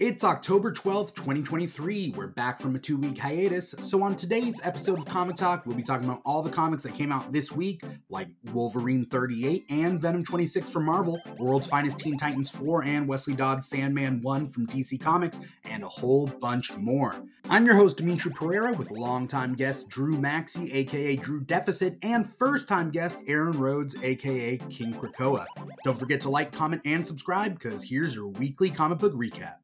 It's October 12th, 2023. We're back from a two week hiatus. So, on today's episode of Comic Talk, we'll be talking about all the comics that came out this week, like Wolverine 38 and Venom 26 from Marvel, World's Finest Teen Titans 4 and Wesley Dodds Sandman 1 from DC Comics, and a whole bunch more. I'm your host, Dimithri Perera, with longtime guest Drew Maxey, aka Drew Deficit, and first time guest Aaron Rhodes, aka King Krakoa. Don't forget to like, comment, and subscribe, because here's your weekly comic book recap.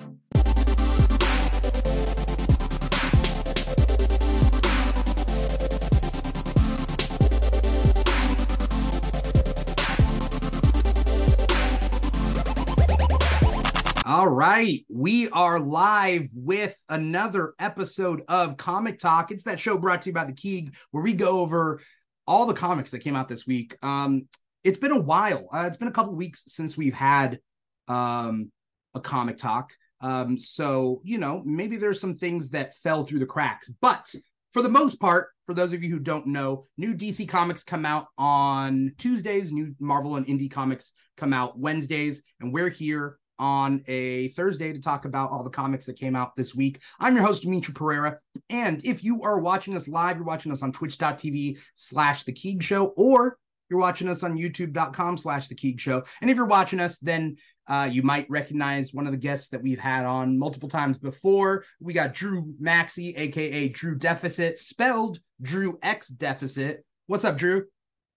All right, we are live with another episode of Comic Talk. It's that show brought to you by the Keeg, where we go over all the comics that came out this week. Um, it's been a while. Uh, it's been a couple weeks since we've had um, a Comic Talk. Um, so you know, maybe there's some things that fell through the cracks, but for the most part, for those of you who don't know, new DC comics come out on Tuesdays, new Marvel and Indie comics come out Wednesdays, and we're here on a Thursday to talk about all the comics that came out this week. I'm your host, Dimithri Perera. And if you are watching us live, you're watching us on twitch.tv slash the Keeg Show, or you're watching us on youtube.com slash the Keeg Show. And if you're watching us, then uh, you might recognize one of the guests that we've had on multiple times before. We got Drew Maxey, aka Drew Deficit, spelled Drew X Deficit. What's up, Drew?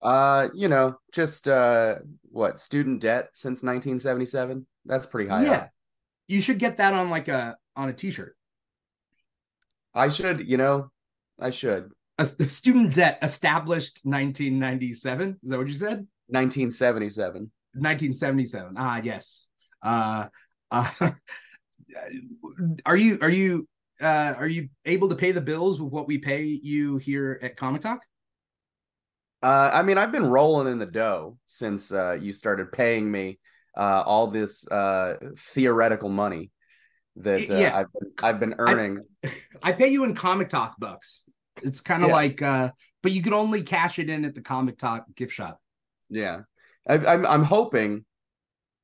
Uh, you know, just uh what, student debt since 1977? That's pretty high. yeah. up. You should get that on like a on a t-shirt. I should, you know, I should. A, the student debt established 1997. Is that what you said? 1977. 1977. Ah, yes. Uh, uh are you are you uh are you able to pay the bills with what we pay you here at Comic Talk? Uh, I mean, I've been rolling in the dough since uh, you started paying me uh, all this uh, theoretical money that uh, Yeah. I've, been, I've been earning. I pay you in Comic Talk bucks. It's kind of Yeah. like uh but you can only cash it in at the Comic Talk gift shop. yeah, I, I'm I'm hoping,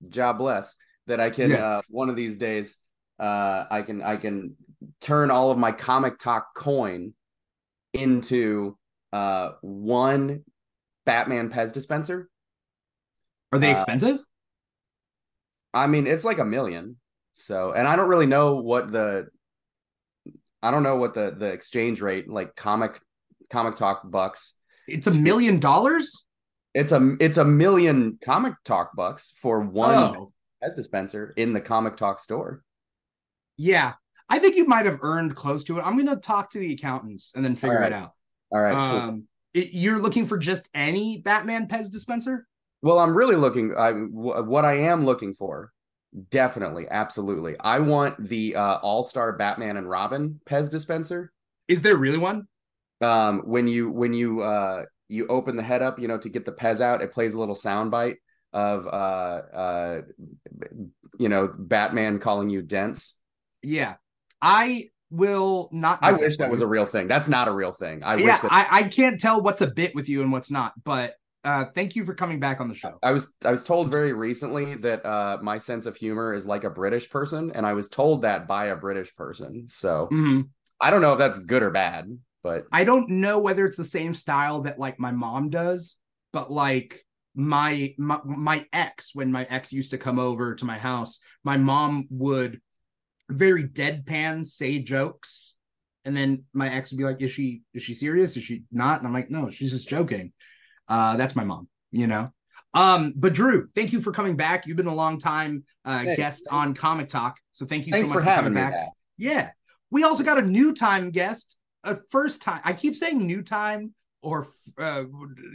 job bless, that I can Yeah. uh, one of these days uh, I can I can turn all of my comic talk coin into uh, one Batman Pez dispenser. Are they Uh, expensive? I mean, it's like a million. So, and I don't really know what the I don't know what the the exchange rate like comic comic talk bucks. It's a million dollars? It's a it's a million comic talk bucks for one Oh, Pez dispenser in the comic talk store. yeah. I think you might have earned close to it. I'm gonna talk to the accountants and then figure right. it out. All right, cool. Um, it- you're looking for just any Batman Pez dispenser? Well, I'm really looking. I what I am looking for, definitely, absolutely. I want the uh, All Star Batman and Robin Pez dispenser. Is there really one? Um, when you when you uh you open the head up, you know, to get the Pez out, it plays a little sound bite of uh uh you know Batman calling you dense. Yeah. I will not. I wish that was a real thing. That's not a real thing. I yeah, wish that I, I can't tell what's a bit with you and what's not, but uh thank you for coming back on the show. I was I was told very recently that uh my sense of humor is like a British person, and I was told that by a British person. So Mhm. I don't know if that's good or bad, but I don't know whether it's the same style that like my mom does, but like my my, my ex when my ex used to come over to my house, my mom would very deadpan say jokes and then my ex would be like is she is she serious is she not and i'm like no she's just joking uh that's my mom you know um but drew thank you for coming back you've been a long time uh Hey, guest thanks. on comic talk so thank you thanks so much for much having coming me back back. yeah. We also got a new time guest, a first time. I keep saying new time or, uh,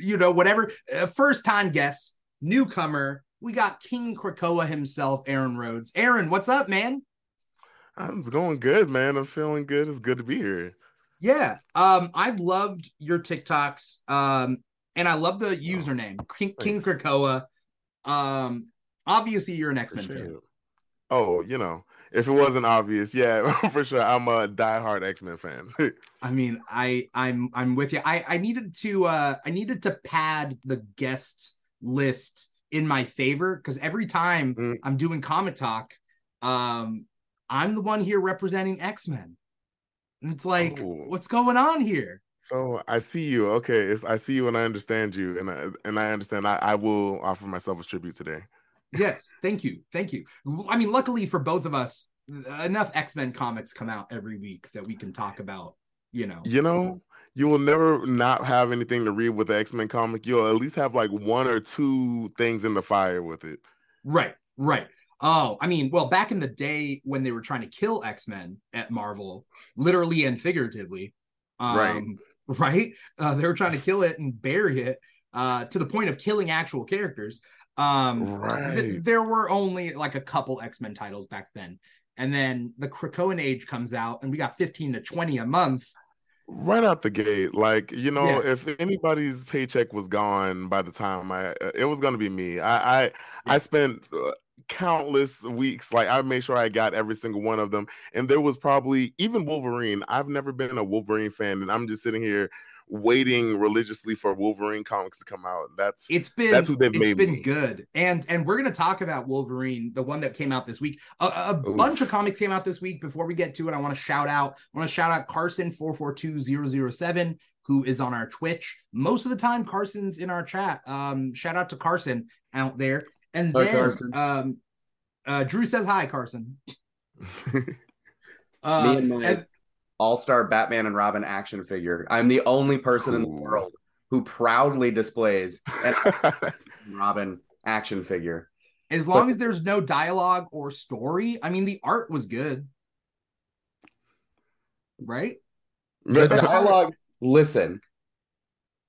you know, whatever. A first time guest, newcomer. We got King Krakoa himself, Aaron Rhodes. Aaron, what's up, man? I'm going good, man. I'm feeling good. It's good to be here. Yeah. Um, I've loved your TikToks. Um, and I love the username, King, King. Krakoa. Um, obviously you're an X-Men fan. it. Oh, you know, if it wasn't obvious, yeah, for sure. I'm a diehard X-Men fan. I mean, I I'm I'm with you. I I needed to uh I needed to pad the guest list in my favor because every time Mm. I'm doing comic talk, um, I'm the one here representing X Men. It's like, Oh. what's going on here? So I see you. Okay, it's, I see you and I understand you, and I, and I understand. I, I will offer myself a tribute today. Yes, thank you, thank you. I mean, luckily for both of us, uh, enough X Men comics come out every week that we can talk about. You know, You know, you will never not have anything to read with the X Men comic. You'll at least have like one or two things in the fire with it. Right, right. Oh, I mean, well, back in the day when they were trying to kill X Men at Marvel, literally and figuratively, um, Right. right? Uh, they were trying to kill it and bury it uh, to the point of killing actual characters. Um, th- Right. there were only like a couple X Men titles back then, and then the Krakoan Age comes out, and we got fifteen to twenty a month. Right out the gate, like you know, Yeah. if anybody's paycheck was gone by the time I, it was gonna be me. I, I, I spent uh, countless weeks, like I made sure I got every single one of them, and there was probably even Wolverine. I've never been a Wolverine fan, and I'm just sitting here waiting religiously for Wolverine comics to come out. And that's It's been That's who they've it's made been me. good, and and we're gonna talk about Wolverine, the one that came out this week. A, a bunch of comics came out this week. Before we get to it, I want to shout out. I want to shout out Carson four four two zero zero seven, who is on our Twitch most of the time. Carson's in our chat. Um, shout out to Carson out there, and Hi, then Carson. um, uh, Drew says hi, Carson. Uh, Me and my All Star Batman and Robin action figure. I'm the only person in the world who proudly displays an Robin action figure. as long as there's no dialogue or story, I mean, the art was good, right? The dialogue. Listen,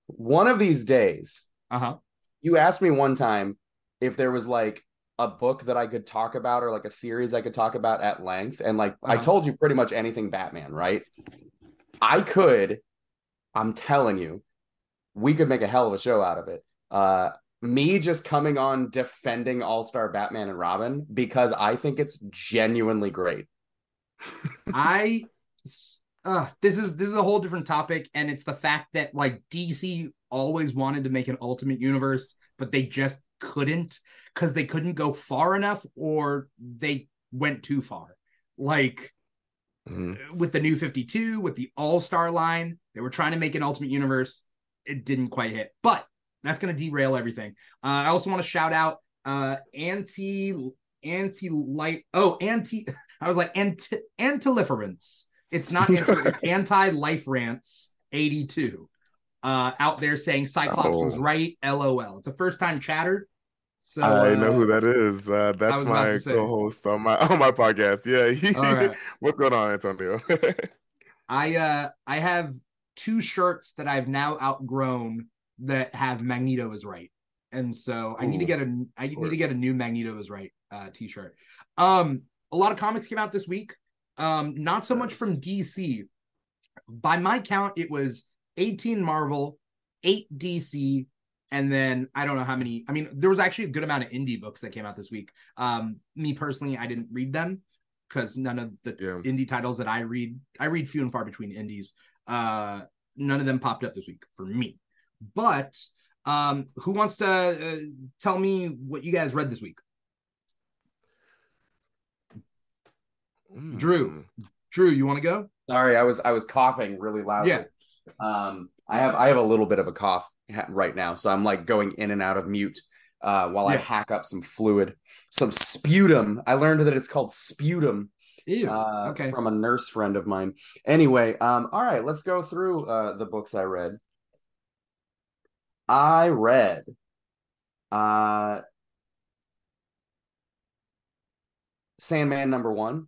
one of these days, Uh huh. you asked me one time if there was like a book that I could talk about or like a series I could talk about at length. And like I told you pretty much anything Batman, right? I could, I'm telling you, we could make a hell of a show out of it. Uh me just coming on defending All-Star Batman and Robin because I think it's genuinely great. I uh this is this is a whole different topic and it's the fact that like DC always wanted to make an ultimate universe but they just couldn't cuz they couldn't go far enough or they went too far. Like Mhm. with the new 52 with the All-Star line, they were trying to make an ultimate universe. It didn't quite hit. But that's going to derail everything. Uh, I also want to shout out uh anti anti light oh anti I was like anti antiliference. It's not anti life rants 82. Uh out there saying Cyclops was Oh. right. LOL. It's a first time chatter. So I uh, know who that is. Uh, that's my co-host on my on my podcast. Yeah. he- right. What's going on, Antonio? I uh I have two shirts that I've now outgrown that have Magneto is right. And so I need to get a I need to get a new Magneto is right uh t-shirt. Um a lot of comics came out this week. Um not so much from DC. By my count it was 18 Marvel, 8 DC and then I don't know how many. I mean, there was actually a good amount of indie books that came out this week. Um me personally I didn't read them because none of the Yeah. indie titles that I read, I read few and far between indies. Uh, none of them popped up this week for me. But um, who wants to uh, tell me what you guys read this week? Drew. Mm. Drew, you want to go? Sorry, I was I was coughing really loudly. Yeah. Um, I have I have a little bit of a cough right now, so I'm like going in and out of mute uh, while I hack up some fluid, some sputum. I learned that it's called sputum Ew. uh, okay. from a nurse friend of mine. Anyway, um, all right, let's go through uh, the books I read. I read uh, Sandman number one,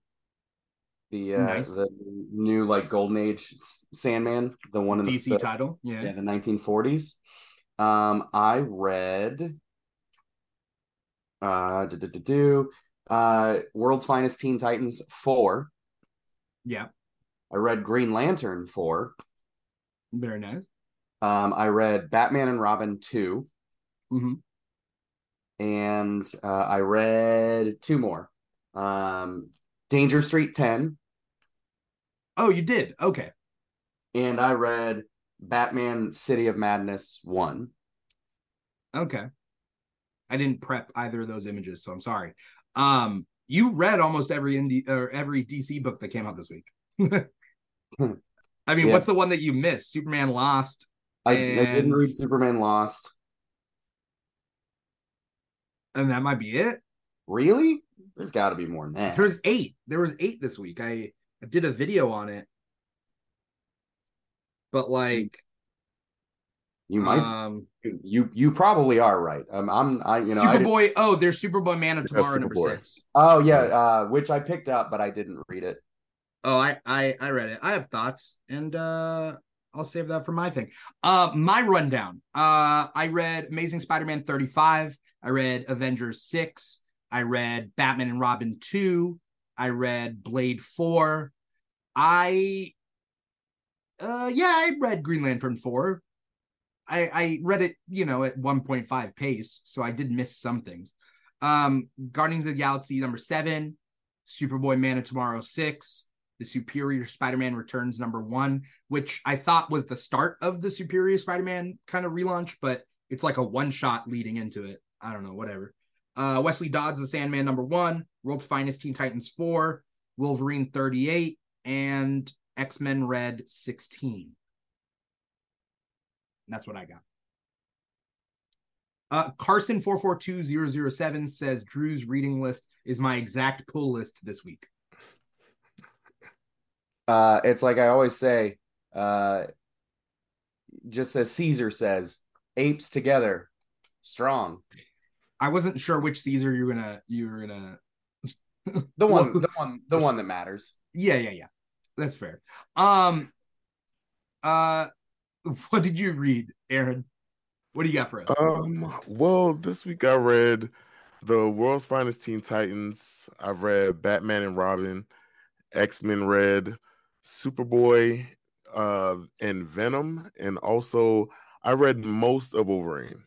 the uh, Nice. the new like Golden Age Sandman, the one in the DC title. Yeah. yeah, the 1940s. Um, I read uh do, do, do, do, uh World's Finest Teen Titans 4. Yeah. I read Green Lantern 4. Very nice. Um, I read Batman and Robin 2. hmm And uh, I read two more. Um, Danger Street 10. Oh, you did. Okay. And I read Batman City of Madness 1. Okay. I didn't prep either of those images, so I'm sorry. Um, You read almost every indie or every DC book that came out this week. I mean, Yeah. what's the one that you missed? Superman Lost. I, I didn't read Superman Lost. And that might be it. Really? There's got to be more than that. There's eight. There was eight this week. I, I did a video on it. But like you might. um you you probably are right. Um, I'm I you know I Superboy. Oh, there's Superboy Man of Tomorrow number Superboy. six. oh yeah, uh, which I picked up, but I didn't read it. Oh, I, I I read it. I have thoughts, and uh I'll save that for my thing. Uh my rundown. Uh I read Amazing Spider-Man 35. I read Avengers 6. I read Batman and Robin 2. I read Blade 4. I uh yeah, I read Green Lantern 4. I I read it, you know, at 1.5 pace, so I did miss some things. Um Guardians of the Galaxy number 7, Superboy Man of Tomorrow 6, the Superior Spider-Man Returns number 1, which I thought was the start of the Superior Spider-Man kind of relaunch, but it's like a one shot leading into it. I don't know, whatever. Uh, Wesley Dodds, The Sandman, number one, World's Finest Teen Titans 4, Wolverine 38, and X Men Red 16. And that's what I got. Uh, Carson 442007 says Drew's reading list is my exact pull list this week. Uh, it's like I always say, uh, just as Caesar says, apes together, strong. I wasn't sure which Caesar you're gonna you're gonna The one, the one, the one that matters. Yeah, yeah, yeah. That's fair. Um uh what did you read, Aaron? What do you got for us? Um, well, this week I read The World's Finest Teen Titans. I've read Batman and Robin, X-Men Red, Superboy, uh, and Venom, and also I read most of Wolverine.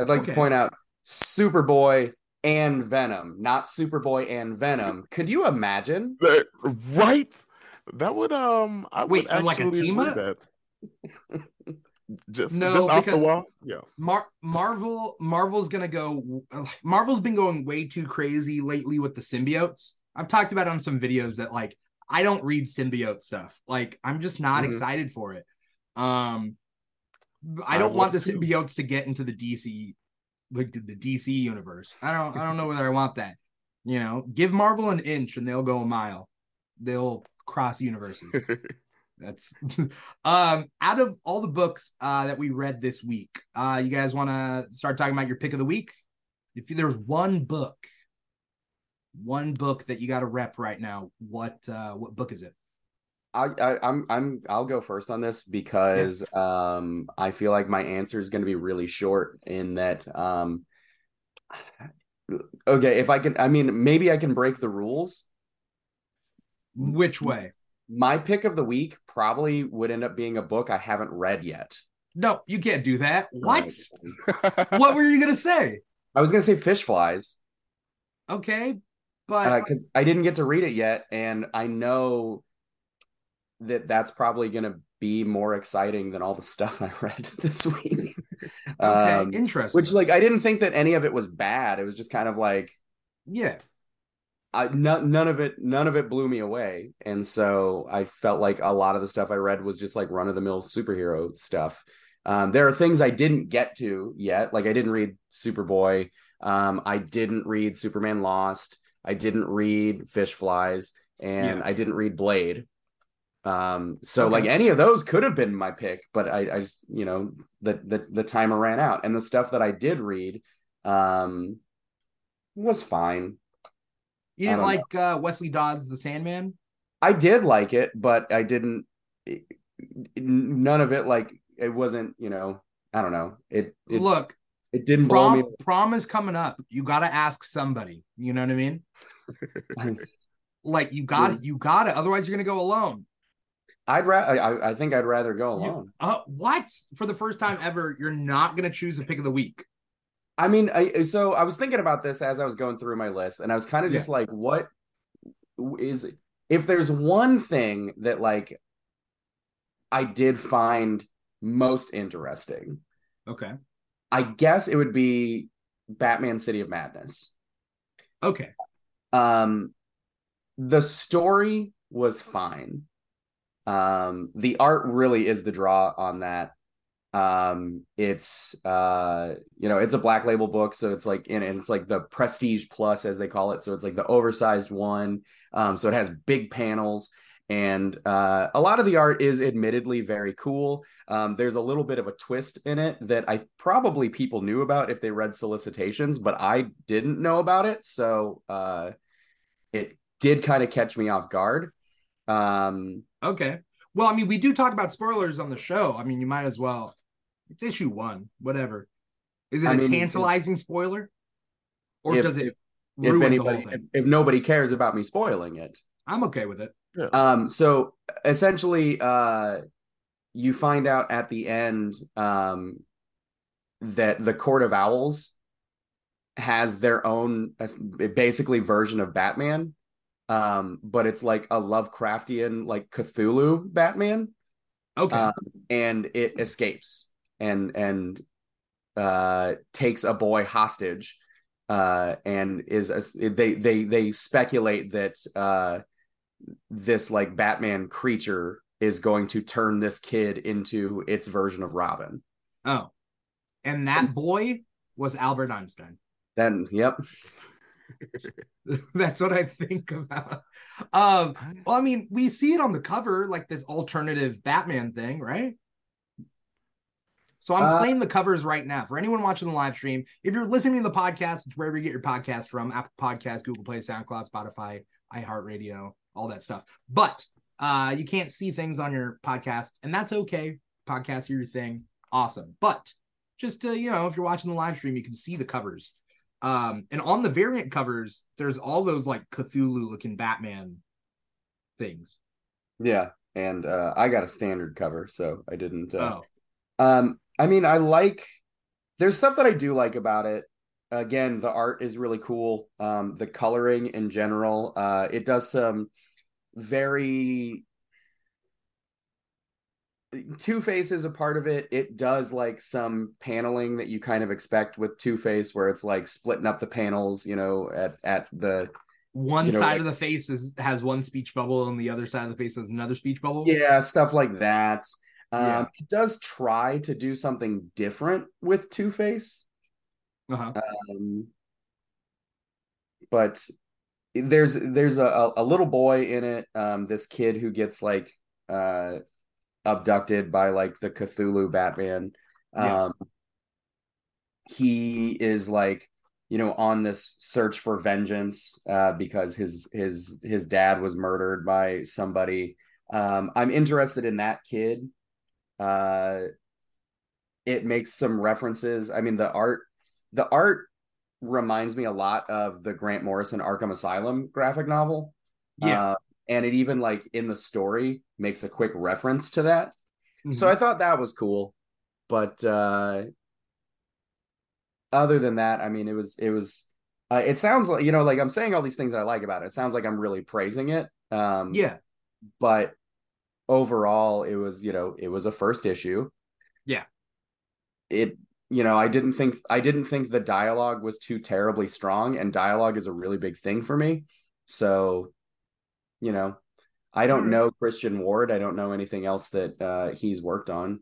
I'd like Okay. to point out Superboy and Venom, not Superboy and Venom. Could you imagine? That- right? That would um I Wait, would like a team up? that. Just No, just off the wall. Yeah. Mar- Marvel Marvel's going to go Marvel's been going way too crazy lately with the symbiotes. I've talked about it on some videos that like I don't read symbiote stuff. Like I'm just not Mhm. excited for it. Um I I don't want the symbiotes to get into the DC like the DC universe. I don't I don't know whether I want that. You know, give Marvel an inch and they'll go a mile. They'll cross universes. That's um out of all the books uh that we read this week. Uh you guys want to start talking about your pick of the week? If there's one book, one book that you got to rep right now, what uh what book is it? I, I I'm I'm I'll go first on this because um I feel like my answer is going to be really short in that um okay if I can I mean maybe I can break the rules Which way? my pick of the week probably would end up being a book I haven't read yet No, you can't do that. What? What were you going to say? I was going to say Fishflies Okay, but because I didn't get to read it yet, and I know that that's probably going to be more exciting than all the stuff I read this week. okay, Um, interesting. which, like, I didn't think that any of it was bad. It was just kind of like yeah. I no, none of it none of it blew me away, and so I felt like a lot of the stuff I read was just like run of the mill superhero stuff. Um, there are things I didn't get to yet, like I didn't read Superboy. Um, I didn't read Superman Lost. I didn't read Fishflies, and Yeah. I didn't read Blade. Um, so Okay. like any of those could have been my pick, but I, I just you know the the the timer ran out, and the stuff that I did read, um, was fine. You didn't like uh Wesley Dodds the Sandman? I did like it, but I didn't. it- none of it, like it wasn't. You know, I don't know. It it, Look, it didn't blow me. prom, prom is coming up. You got to ask somebody. You know what I mean? Like you got it. You got it. Otherwise, you're gonna go alone. I'd rather. I, I think I'd rather go You- alone. uh, what? For the first time ever, you're not gonna choose a pick of the week. I mean, I so I was thinking about this as I was going through my list, and I was kind of just like, what is if there's one thing that like I did find most interesting, Okay. I guess it would be Batman City of Madness. Okay. Um, the story was fine. Um, the art really is the draw on that. Um, it's uh, you know, it's a black label book, so it's like it's like the prestige plus as they call it. So it's like the oversized one. Um, so it has big panels and uh, a lot of the art is admittedly very cool. Um, there's a little bit of a twist in it that I probably people knew about if they read solicitations, but I didn't know about it. So uh, it did kind of catch me off guard. Um, okay. Well, I mean, we do talk about spoilers on the show. I mean, you might as well. It's issue one, whatever. Is it I a mean, tantalizing if, spoiler, or if, does it? If, if anybody, if, if nobody cares about me spoiling it, I'm okay with it. Yeah. Um, so essentially, uh, you find out at the end um, that the Court of Owls has their own basically version of Batman. Um, but it's like a Lovecraftian, like Cthulhu Batman. Okay. Um, and it escapes and and uh takes a boy hostage uh and is a, they they they speculate that uh this like Batman creature is going to turn this kid into its version of Robin. Oh. And that boy was Albert Einstein. Then yep. That's what I think about. Um, well, I mean, we see it on the cover, like this alternative Batman thing, right? So I'm uh, playing the covers right now. For anyone watching the live stream, if you're listening to the podcast, it's wherever you get your podcast from Apple Podcast, Google Play, SoundCloud, Spotify, iHeartRadio, all that stuff. But uh, you can't see things on your podcast, and that's okay. Podcasts are your thing. Awesome. But just uh, you know, if you're watching the live stream, you can see the covers. Um, and on the variant covers, there's all those like Cthulhu looking Batman things. Yeah, and uh, I got a standard cover, so I didn't. Uh, oh. Um, I mean, I like. There's stuff that I do like about it again the art is really cool um the coloring in general uh it does some very Two Face is a part of it. It does like some paneling that you kind of expect with Two Face, where it's like splitting up the panels, you know, at at the one you know, side like, of the face is has one speech bubble, and the other side of the face has another speech bubble. Yeah, stuff like that. Um, yeah. It does try to do something different with Two Face, uh-huh. um, but there's there's a, a little boy in it um this kid who gets like uh abducted by like the cthulhu batman yeah. um he is like you know on this search for vengeance uh because his his his dad was murdered by somebody um i'm interested in that kid uh it makes some references i mean the art the art reminds me a lot of the Grant Morrison Arkham Asylum graphic novel. Yeah. Uh, and it even like in the story makes a quick reference to that. Mm-hmm. So I thought that was cool. But uh other than that, I mean it was it was uh, it sounds like you know like I'm saying all these things that I like about it. It sounds like I'm really praising it. Um Yeah. But overall it was, you know, it was a first issue. Yeah. It you know, I didn't think I didn't think the dialogue was too terribly strong, and dialogue is a really big thing for me. So, you know, I don't know Christian Ward. I don't know anything else that uh, he's worked on,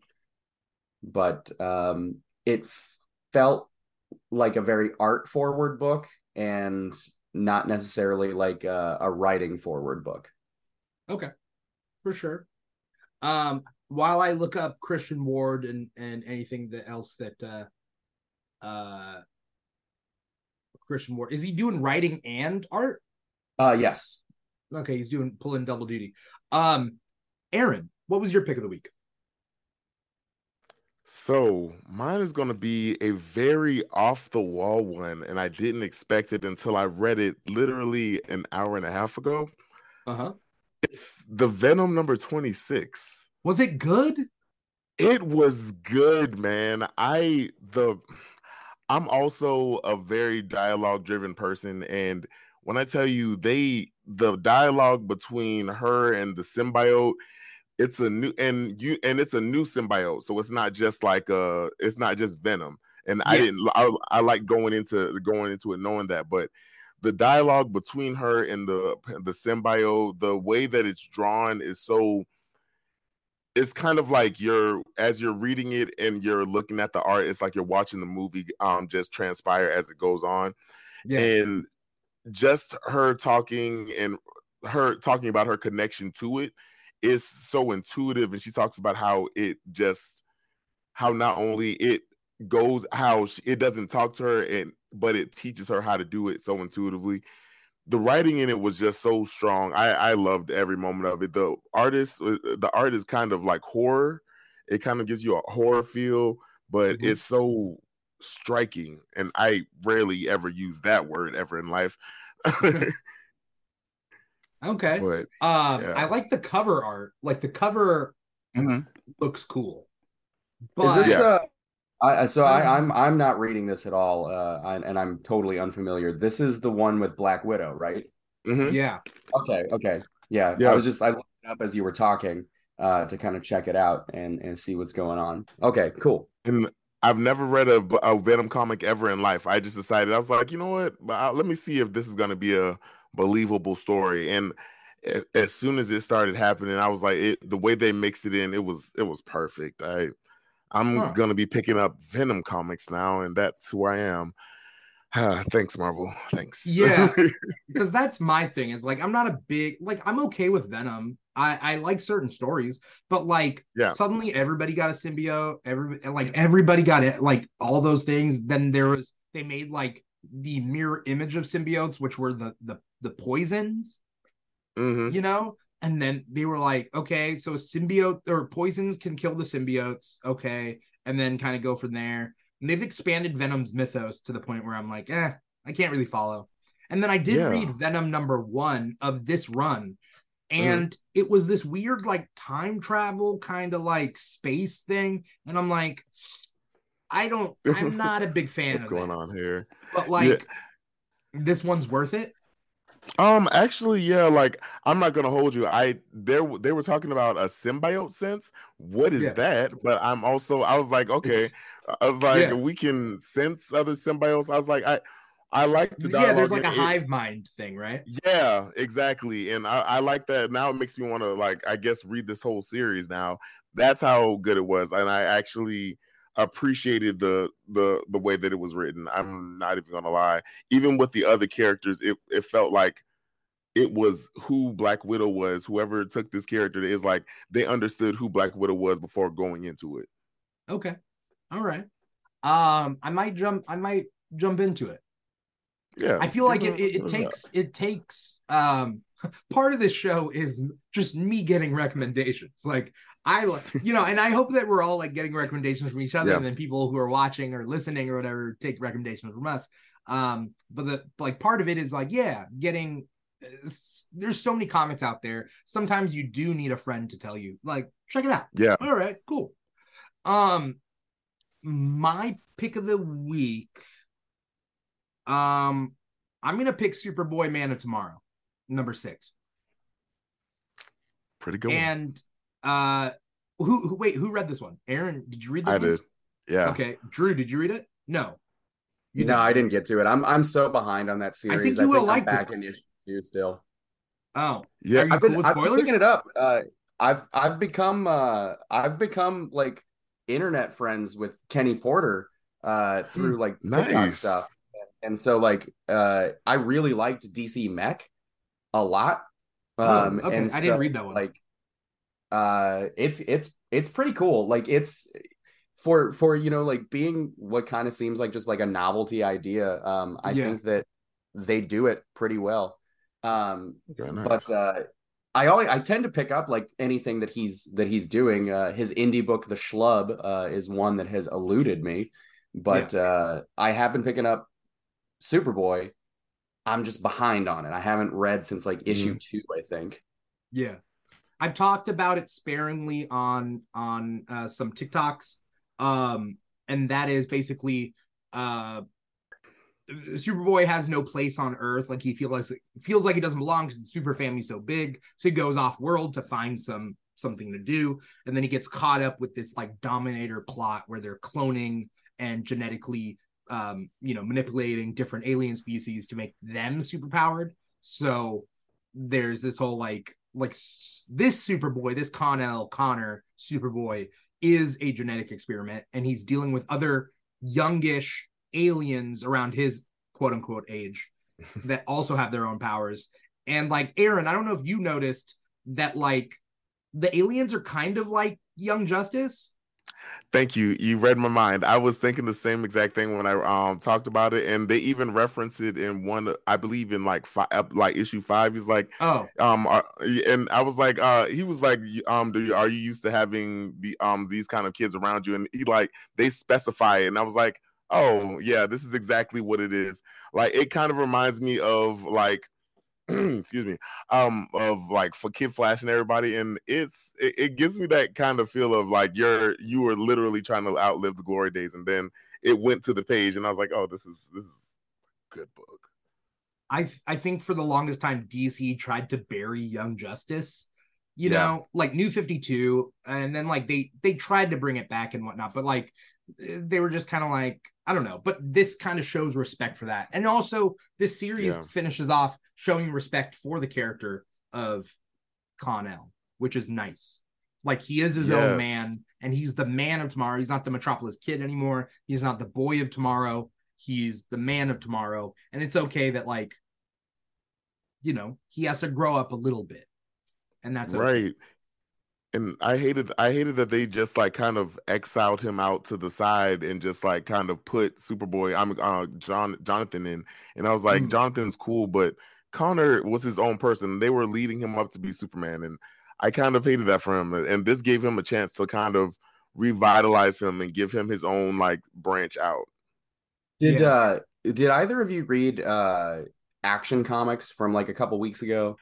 but um, it felt like a very art forward book and not necessarily like a, a writing forward book. Okay, for sure. Um, while I look up Christian Ward and and anything that else that uh uh Christian Ward is he doing writing and art? Uh yes. Okay, he's doing pulling double duty. Um Aaron, what was your pick of the week? So mine is going to be a very off the wall one, and I didn't expect it until I read it literally an hour and a half ago. Uh huh. It's the Venom number 26. Was it good? It was good, man. I the I'm also a very dialogue driven person and when I tell you they the dialogue between her and the symbiote it's a new and you and it's a new symbiote so it's not just like uh it's not just venom and yeah. i didn't I, I like going into going into it knowing that but the dialogue between her and the the symbiote, the way that it's drawn is so it's kind of like you're as you're reading it and you're looking at the art, it's like you're watching the movie um just transpire as it goes on. Yeah. And just her talking and her talking about her connection to it is so intuitive and she talks about how it just how not only it goes how she, it doesn't talk to her and but it teaches her how to do it so intuitively. The writing in it was just so strong. I i loved every moment of it. The artist uh, the art is kind of like horror. It kind of gives you a horror feel but mm-hmm. it's so striking and i rarely ever use that word ever in life Okay. But, um, yeah. I like the cover art. Like the cover mm-hmm. looks cool. But, Is this yeah. uh I, so I, I'm I'm not reading this at all, uh, and I'm totally unfamiliar. This is the one with Black Widow, right? Mm-hmm. Yeah. Okay. Okay. Yeah. yeah. I was just I looked it up as you were talking uh, to kind of check it out and and see what's going on. Okay. Cool. And I've never read a, a Venom comic ever in life. I just decided I was like, you know what? Uh, let me see if this is going to be a believable story. And as soon as it started happening, I was like, it, the way they mixed it in, it was it was perfect. I I'm huh. gonna be picking up Venom comics now, and that's who I am. thanks, Marvel. Thanks. Yeah, because that's my thing. Is like I'm not a big like I'm okay with Venom. I I like certain stories, but like yeah. suddenly everybody got a symbiote. Every like everybody got it. Like all those things. Then there was they made like the mirror image of symbiotes, which were the the the poisons, mm-hmm. you know? And then they were like, okay, so symbiote or poisons can kill the symbiotes, okay, and then kind of go from there. And they've expanded Venom's mythos to the point where I'm like, eh, I can't really follow. And then I did yeah. read Venom number one of this run. And mm. it was this weird like time travel kind of like space thing, and I'm like, I don't, I'm not a big fan What's going on here, but like, yeah. this one's worth it. Um, actually, yeah, like I'm not gonna hold you. I there they were talking about a symbiote sense. What is yeah. that? But I'm also I was like, okay. I was like, yeah. we can sense other symbiotes. I was like, I I like the dialogue. Yeah, there's like a hive mind thing, right? Yeah, exactly. And I, I like that. Now it makes me want to like, I guess, read this whole series now. That's how good it was. And I actually appreciated the the the way that it was written. I'm not even gonna lie. Even with the other characters, it it felt like it was who Black Widow was. Whoever took this character is like they understood who Black Widow was before going into it. Okay. All right. Um, I might jump. I might jump into it. Yeah. I feel like it, it, it takes it takes um part of this show is just me getting recommendations. Like I you know, and I hope that we're all like getting recommendations from each other, yeah. and then people who are watching or listening or whatever take recommendations from us. Um, but the like part of it is like, yeah, getting there's so many comics out there. Sometimes you do need a friend to tell you, like, check it out. Yeah. All right, cool. Um, my pick of the week. Um, I'm gonna pick Superboy Man of Tomorrow, number six. Pretty good. And uh, who, who? Wait, who read this one? Aaron, did you read this? I one? did. Yeah. Okay, Drew, did you read it? No. You no, didn't. I didn't get to it. I'm I'm so behind on that series. I think you would like back it. in issue still. Oh, yeah. I've been, cool I've been picking it up. Uh, I've I've become uh I've become like internet friends with Kenny Porter uh through like TikTok nice. stuff. And so like uh I really liked DC Mech a lot. Oh, um oh, okay. and I didn't read that one. Like uh it's it's it's pretty cool like it's for for you know like being what kind of seems like just like a novelty idea um i yeah. think that they do it pretty well um nice. but uh i always i tend to pick up like anything that he's that he's doing uh his indie book the schlub uh is one that has eluded me but yeah. uh i have been picking up superboy i'm just behind on it i haven't read since like issue mm. two i think yeah I've talked about it sparingly on on uh, some TikToks, um, and that is basically uh, Superboy has no place on Earth. Like he feels like feels like he doesn't belong because the super family's so big. So he goes off world to find some something to do, and then he gets caught up with this like Dominator plot where they're cloning and genetically um, you know, manipulating different alien species to make them superpowered. So there's this whole like like this Superboy, this Kon-El Connor Superboy is a genetic experiment, and he's dealing with other youngish aliens around his quote unquote age that also have their own powers. And like Aaron, I don't know if you noticed that like the aliens are kind of like Young Justice. Thank you. You read my mind. I was thinking the same exact thing when I um talked about it, and they even reference it in one, I believe, in like five, like issue five. He's like, oh, um, uh, and I was like, uh, he was like, um, do you, are you used to having the um these kind of kids around you? And he like they specify it, and I was like, oh yeah, this is exactly what it is. Like it kind of reminds me of like excuse me um of like for kid flash and everybody and it's it, it, gives me that kind of feel of like you're you were literally trying to outlive the glory days and then it went to the page and i was like oh this is this is good book i i think for the longest time dc tried to bury young justice you yeah. know like new 52 and then like they they tried to bring it back and whatnot but like they were just kind of like I don't know, but this kind of shows respect for that. And also this series yeah. finishes off showing respect for the character of Kon-El, which is nice. Like he is his yes. own man and he's the man of tomorrow. He's not the Metropolis kid anymore. He's not the boy of tomorrow. He's the man of tomorrow. And it's okay that like you know, he has to grow up a little bit. And that's okay. right and I hated I hated that they just like kind of exiled him out to the side and just like kind of put Superboy I'm uh, John Jonathan in and I was like mm. Jonathan's cool but Connor was his own person they were leading him up to be Superman and I kind of hated that for him and this gave him a chance to kind of revitalize him and give him his own like branch out. Did yeah. uh did either of you read uh action comics from like a couple weeks ago?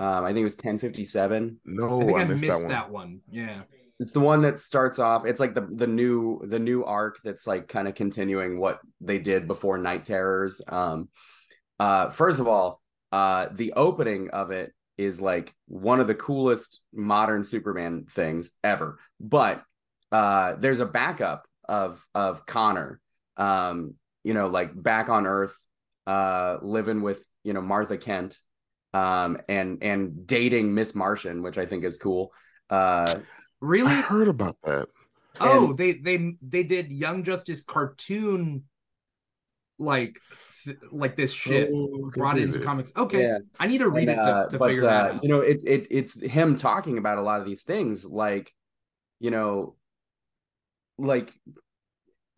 Um, I think it was 1057. No, I, I, I missed, missed that, one. that one. Yeah. It's the one that starts off. It's like the the new the new arc that's like kind of continuing what they did before Knight Terrors. Um, uh, first of all, uh, the opening of it is like one of the coolest modern Superman things ever. But uh, there's a backup of of Connor, um, you know, like back on Earth, uh, living with you know Martha Kent, um, and and dating Miss Martian, which I think is cool. Uh, really I heard about that. Oh, and, they they they did Young Justice cartoon like like this shit oh, brought into it. comics. Okay, yeah. I need to read and, it to, uh, to but, figure uh, that out. You know, it's it it's him talking about a lot of these things, like you know, like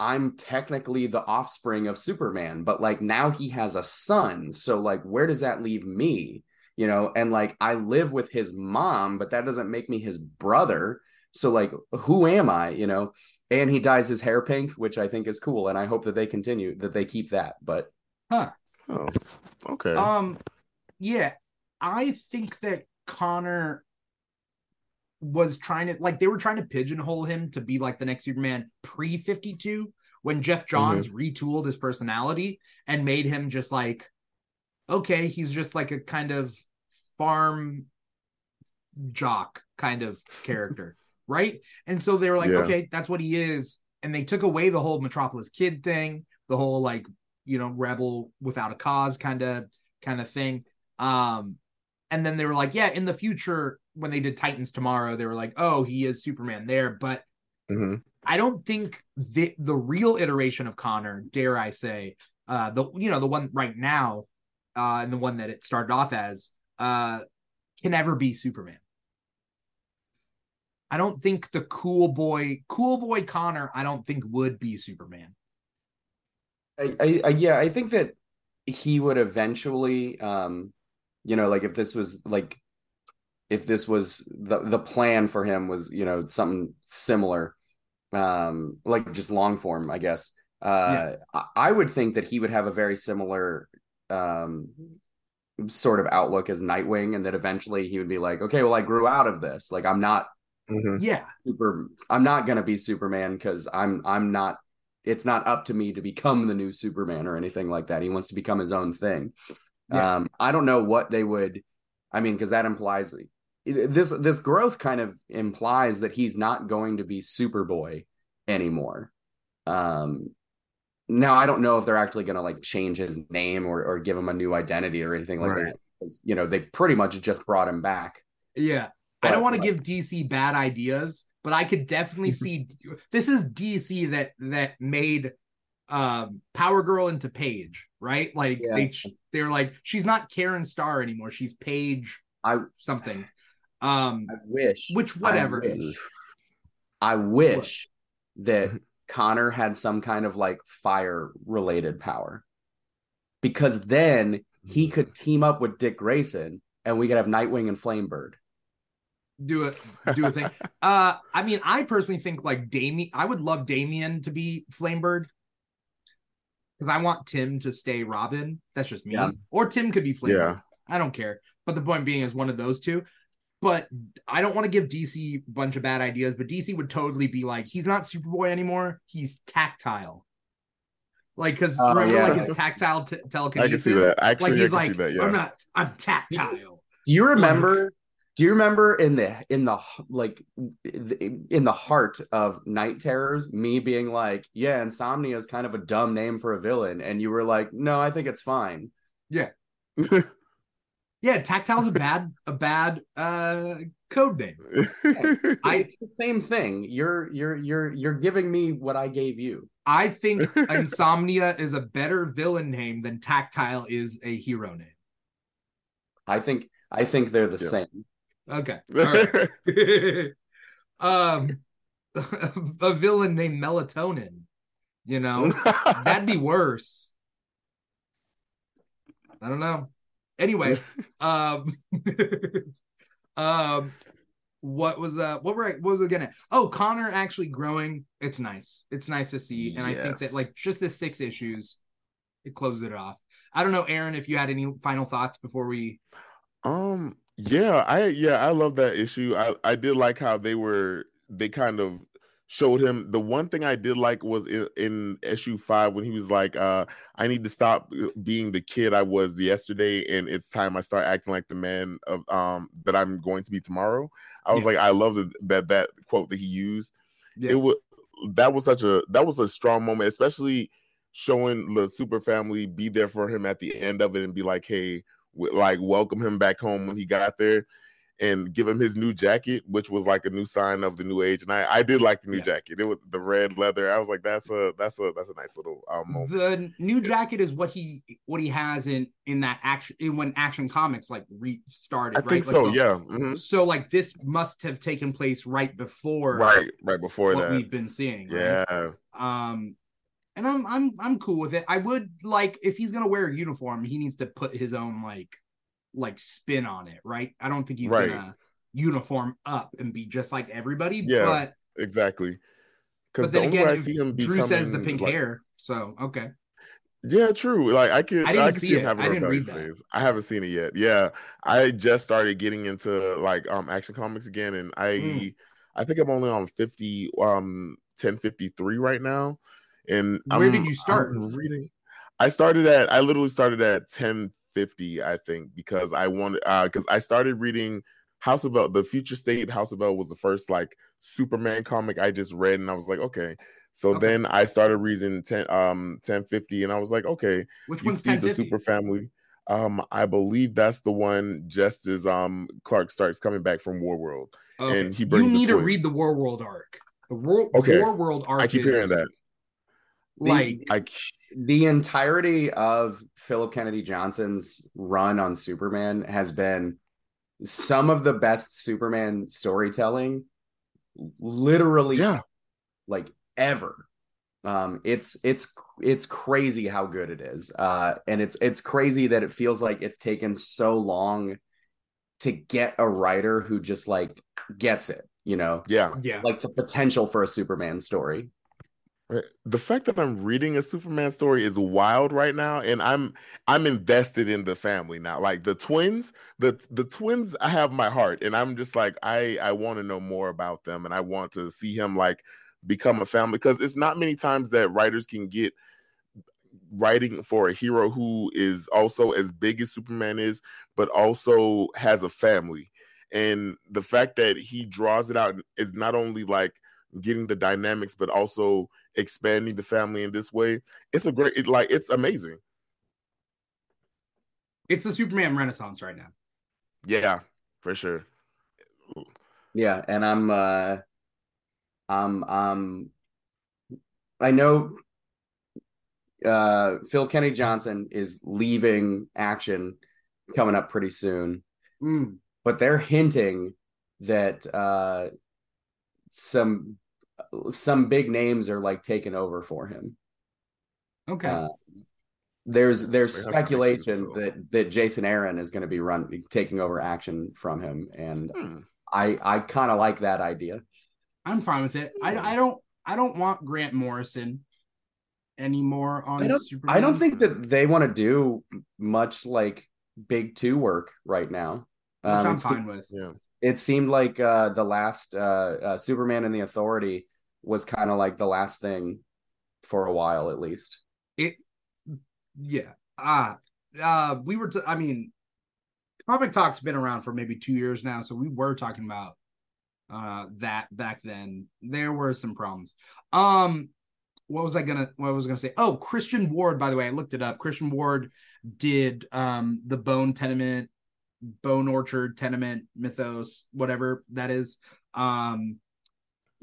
I'm technically the offspring of Superman, but like now he has a son. So like where does that leave me? You know, and like I live with his mom, but that doesn't make me his brother. So like who am I, you know? And he dyes his hair pink, which I think is cool and I hope that they continue that they keep that. But huh. Oh. Okay. Um yeah, I think that Connor was trying to like they were trying to pigeonhole him to be like the next Superman pre 52 when Geoff Johns mm-hmm. retooled his personality and made him just like okay, he's just like a kind of farm jock kind of character, right? And so they were like, yeah. okay, that's what he is. And they took away the whole Metropolis kid thing, the whole like, you know, rebel without a cause kind of kind of thing. Um and then they were like, yeah, in the future, when they did Titans tomorrow, they were like, oh, he is Superman there. But mm-hmm. I don't think the the real iteration of Connor, dare I say, uh, the you know the one right now, uh, and the one that it started off as, uh, can ever be Superman. I don't think the cool boy, cool boy Connor, I don't think would be Superman. I, I, I yeah, I think that he would eventually, um, you know, like if this was like if this was the the plan for him was you know something similar um like just long form i guess uh yeah. I, would think that he would have a very similar um sort of outlook as nightwing and that eventually he would be like okay well i grew out of this like i'm not mm-hmm. yeah super i'm not gonna be superman because i'm i'm not it's not up to me to become the new superman or anything like that he wants to become his own thing yeah. um i don't know what they would i mean because that implies this this growth kind of implies that he's not going to be Superboy anymore. Um, now I don't know if they're actually going to like change his name or, or give him a new identity or anything like Right. that. You know, they pretty much just brought him back. Yeah. I don't want to like- give DC bad ideas, but I could definitely see this is DC that that made um Power Girl into Paige, right? Like Yeah. they they're like she's not Karen Starr anymore, she's Paige I something. Um I wish. which I whatever. wish, I wish that Connor had some kind of like fire related power. Because then he could team up with Dick Grayson and we could have Nightwing and Flamebird. do it do a thing. uh I mean I personally think like Damian I would love Damian to be Flamebird. Because I want Tim to stay Robin. That's just me. Yeah. Or Tim could be Flamebird. Yeah. I don't care. But the point being is one of those two. But I don't want to give DC a bunch of bad ideas, but DC would totally be like, he's not Superboy anymore. He's tactile. Like, because Oh, remember, yeah. like his tactile t- I telekinesis. can see that. Like Actually, he's I like, see that. Yeah. I'm not. I'm tactile. Do you remember? Do you remember in the in the like in the heart of Knight Terrors, me being like, "Yeah, Insomnia is kind of a dumb name for a villain," and you were like, "No, I think it's fine." Yeah, tactile's a bad a bad uh code name. I, it's the same thing. You're you're you're you're giving me what I gave you. I think Insomnia is a better villain name than Tactile is a hero name. I think I think they're the Yeah. same. Okay. All right. um a villain named melatonin you know that'd be worse i don't know anyway um um what was uh what were I, what was it gonna oh connor actually growing. It's nice. It's nice to see. And i think that like just the six issues it closes it off. I don't know aaron if you had any final thoughts before we Um, yeah, I yeah, I love that issue. I I did like how they were they kind of showed him the one thing I did like was in, in issue 5 when he was like uh I need to stop uh, being the kid I was yesterday and it's time I start acting like the man of um that I'm going to be tomorrow. I was Yeah. like I love the, that that quote that he used. yeah It was that was such a that was a strong moment especially showing the super family be there for him at the end of it and be like hey like welcome him back home when he got there and give him his new jacket which was like a new sign of the new age and i i did like the new Yeah. jacket. It was the red leather i was like that's a that's a that's a nice little um moment. The new jacket is what he what he has in in that action in when action comics like restarted i right? think Like so the- yeah mhm. so like this must have taken place right before right right before what that. we've been seeing right? yeah. Um and i'm i'm i'm cool with it. I would like if he's gonna wear a uniform he needs to put his own like like spin on it right i don't think he's Right. gonna uniform up and be just like everybody Yeah, but exactly because the then again i see him drew says the pink like- hair so okay Yeah, true. Like I could, I I, didn't can see see him it. having I a didn't read that. I haven't seen it yet. Yeah, I just started getting into like um action comics again, and I, Mm. I think I'm only on fifty um ten fifty three right now. And Where I'm- did you start? I'm reading. I started at. I literally started at ten fifty. I think because I wanted uh because I started reading House of El. The Future State House of El was the first like Superman comic I just read, and I was like, okay. So Okay. then I started reading ten um ten fifty, and I was like, okay, which you one's see the super family. Um, I believe that's the one just as um Clark starts coming back from War World. Okay. and he brings you need to read the war world arc the war, Okay. war world arc I keep is, hearing that. Like I the entirety of Phillip Kennedy Johnson's run on Superman has been some of the best Superman storytelling literally yeah, like ever. Um it's it's it's crazy how good it is. Uh and it's it's crazy that it feels like it's taken so long to get a writer who just like gets it, you know. yeah. yeah Like the potential for a Superman story. The fact that I'm reading a Superman story is wild right now, and I'm I'm invested in the family now. Like the twins, the the twins, I have my heart, and I'm just like I I want to know more about them, and I want to see him like become a family because it's not many times that writers can get writing for a hero who is also as big as Superman is, but also has a family. And the fact that he draws it out is not only like getting the dynamics, but also expanding the family in this way. It's a great, it, like, it's amazing. It's the Superman Renaissance right now. Yeah, for sure. Yeah, and I'm uh I'm um I know uh Phil Kennedy Johnson is leaving action coming up pretty soon. Mm. But they're hinting that uh some some big names are like taking over for him. Okay. Uh, there's there's They speculation connections, that that Jason Aaron is going to be run taking over action from him, and Hmm. I I kind of like that idea. I'm fine with it. I, I don't I don't want Grant Morrison anymore on I don't Superman. I don't think that they want to do much like big two work right now. which Um, I'm it, se- fine with. Yeah. it seemed like uh, the last uh, uh, Superman and the Authority was kind of like the last thing for a while, at least. It yeah. Uh uh we were t- I mean Comic Talk's been around for maybe 2 years now, so we were talking about uh that back then. There were some problems. Um what was I gonna what was I gonna say? Oh, Christian Ward, by the way, I looked it up. Christian Ward did um the Bone Tenement, Bone Orchard Tenement Mythos, whatever that is. Um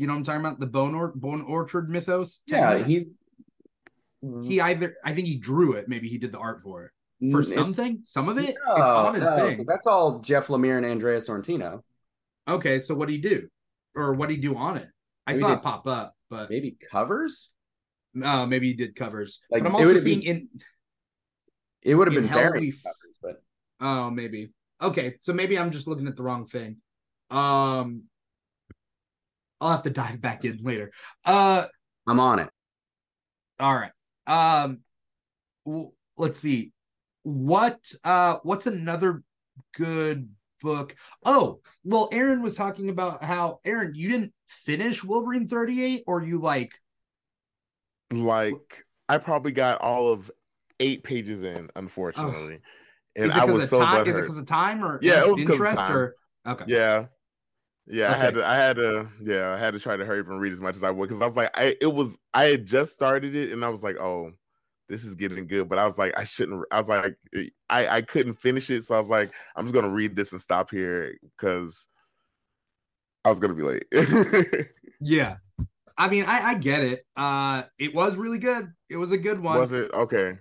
you know what I'm talking about? The Bone or- Bone Orchard Mythos. Yeah, he's he either I think he drew it, maybe he did the art for it. For It- something, some of it, no, it's on his no, thing. that's all Jeff Lemire and Andrea Sorrentino. Okay, so what do he do? Or what do he do on it? I Maybe saw they- it pop up, but Maybe covers. no, maybe he did covers. Like, but I'm also seeing be- in It would have been very We- covers, but oh maybe. Okay, so maybe I'm just looking at the wrong thing. Um I'll have to dive back in later. Uh I'm on it. all right. Um w- let's see. What uh what's another good book? Oh, well Aaron was talking about how Aaron, you didn't finish Wolverine 38 or you like Like, I probably got all of eight pages in, unfortunately. And is it I 'cause was so time? Is it because of time or Yeah, like, it was 'cause of interest time. or okay. Yeah. Yeah, I had to I had to yeah, I had to try to hurry up and read as much as I would because I was like I it was I had just started it and I was like, oh, this is getting good. But I was like, I shouldn't I was like I, I couldn't finish it. So I was like, I'm just gonna read this and stop here because I was gonna be late. Yeah. I mean, I, I get it. Uh it was really good. It was a good one. was it? Okay.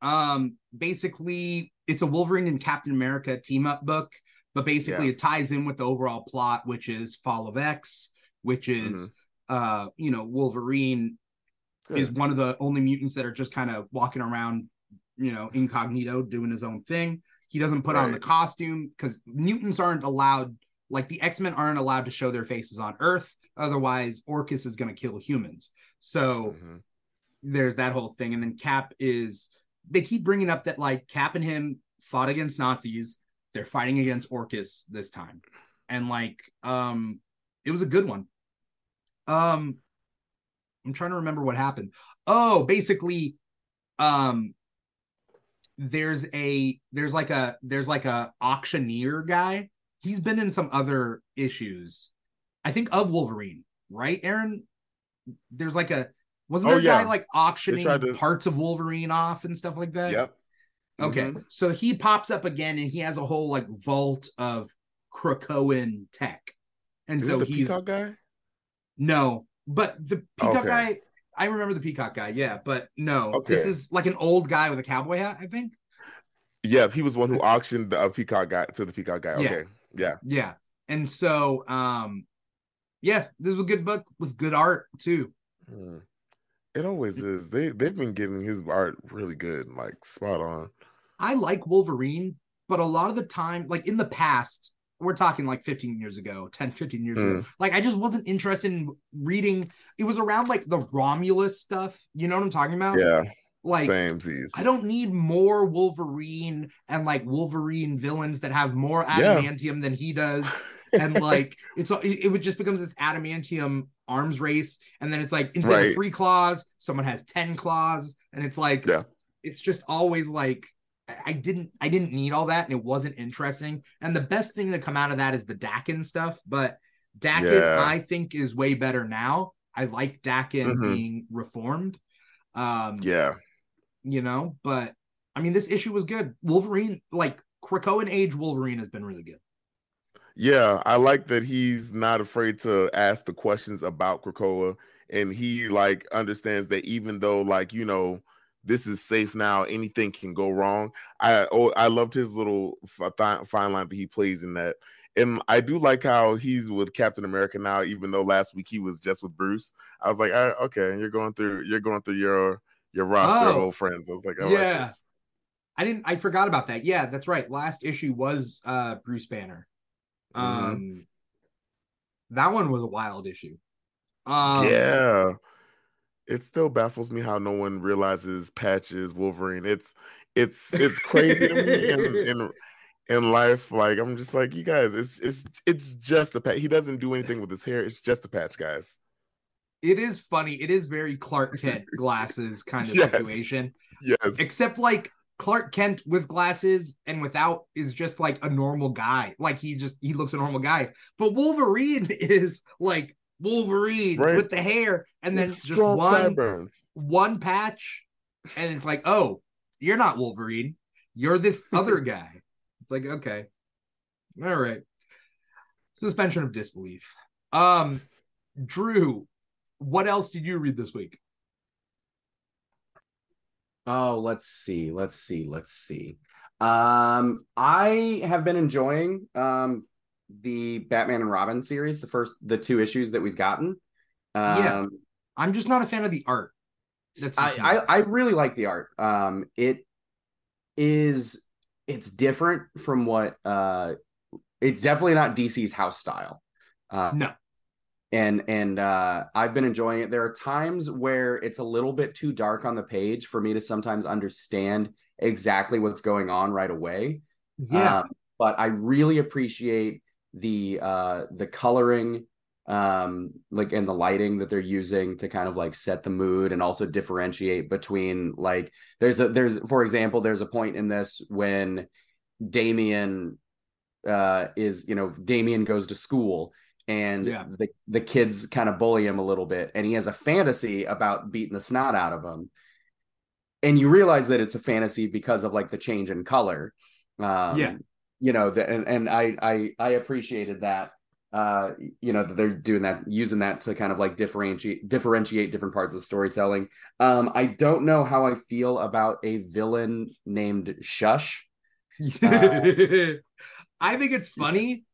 Um basically it's a Wolverine and Captain America team up book, but basically Yeah. it ties in with the overall plot, which is Fall of X, which is uh, you know, Wolverine is one of the only mutants that are just kind of walking around, you know, incognito, doing his own thing. He doesn't put on the costume because mutants aren't allowed, like the X Men aren't allowed to show their faces on Earth. Otherwise, Orchis is going to kill humans. So Mhm. there's that whole thing. And then Cap is, they keep bringing up that like Cap and him fought against Nazis. They're fighting against Orchis this time. And like, um, it was a good one. Um, I'm trying to remember what happened. Oh, basically, um, there's a there's like a there's like a auctioneer guy. He's been in some other issues. I think of Wolverine, right, Aaron? There's like a wasn't Oh, there a guy like auctioning to- parts of Wolverine off and stuff like that? Yep. Okay. Mhm. So he pops up again and he has a whole like vault of Krakoan tech. And Is so the he's peacock guy? no, but the peacock Okay. guy, I remember the peacock guy, yeah, but no, this is like an old guy with a cowboy hat, I think. Yeah, he was one who auctioned the uh, peacock guy to the peacock guy. Okay. Yeah. Yeah. And so um yeah, this was a good book with good art too. Hmm. It always is. They they've been getting his art really good, like spot on. I like Wolverine, but a lot of the time, like in the past, we're talking like 15 years ago, 10, 15 years ago, mm. like I just wasn't interested in reading. It was around like the Romulus stuff. You know what I'm talking about? Yeah, Like same Z's. I don't need more Wolverine and like Wolverine villains that have more Yeah. adamantium than he does. And like it's it, it would just becomes this adamantium arms race. And then it's like instead of three claws, someone has 10 claws. And it's like Yeah. it's just always like I- didn't I didn't need all that and it wasn't interesting. And the best thing to come out of that is the Daken stuff. But Daken Yeah. I think, is way better now. I like Daken Mhm. being reformed. Um, Yeah. you know, but I mean, this issue was good. Wolverine, like Krakoan age Wolverine has been really good. Yeah, I like that he's not afraid to ask the questions about Krakoa, and he like understands that even though like you know this is safe now, anything can go wrong. I oh I loved his little fine line that he plays in that, and I do like how he's with Captain America now, even though last week he was just with Bruce. I was like, ah, okay, you're going through you're going through your your roster of Oh. old friends. I was like, I Yeah. like. I didn't. I forgot about that. Yeah, that's right. Last issue was uh Bruce Banner. Mhm. Um, that one was a wild issue. Um, yeah. It still baffles me how no one realizes Patch is Wolverine. It's it's it's crazy to me in, in in life. Like I'm just like, you guys, it's it's it's just a patch. He doesn't do anything with his hair. It's just a patch, guys. it is funny. It is very Clark Kent glasses kind of Yes. situation. Yes. Except like Clark Kent with glasses and without is just like a normal guy. Like he just he looks a normal guy. But Wolverine is like Wolverine Right. with the hair and then just one sideburns. one patch and it's like, "Oh, you're not Wolverine. You're this other guy." It's like, "Okay. All right." Suspension of disbelief. Um Drew, what else did you read this week? Oh, let's see. Let's see. Let's see. Um, I have been enjoying um the Batman and Robin series, the first the two issues that we've gotten. Um Yeah. I'm just not a fan of the art. That's I, I. I really like the art. Um it is it's different from what uh it's definitely not DC's house style. Uh no. and and uh I've been enjoying it. There are times where it's a little bit too dark on the page for me to sometimes understand exactly what's going on right away. Yeah. Um, but I really appreciate the uh the coloring um like and the lighting that they're using to kind of like set the mood and also differentiate between like there's a there's for example there's a point in this when Damian uh is you know Damian goes to school and Yeah. the the kids kind of bully him a little bit and he has a fantasy about beating the snot out of him and you realize that it's a fantasy because of like the change in color um Yeah. You know the, and and I I I appreciated that uh you know that they're doing that using that to kind of like differentiate differentiate different parts of the storytelling um I don't know how I feel about a villain named Shush I think it's funny.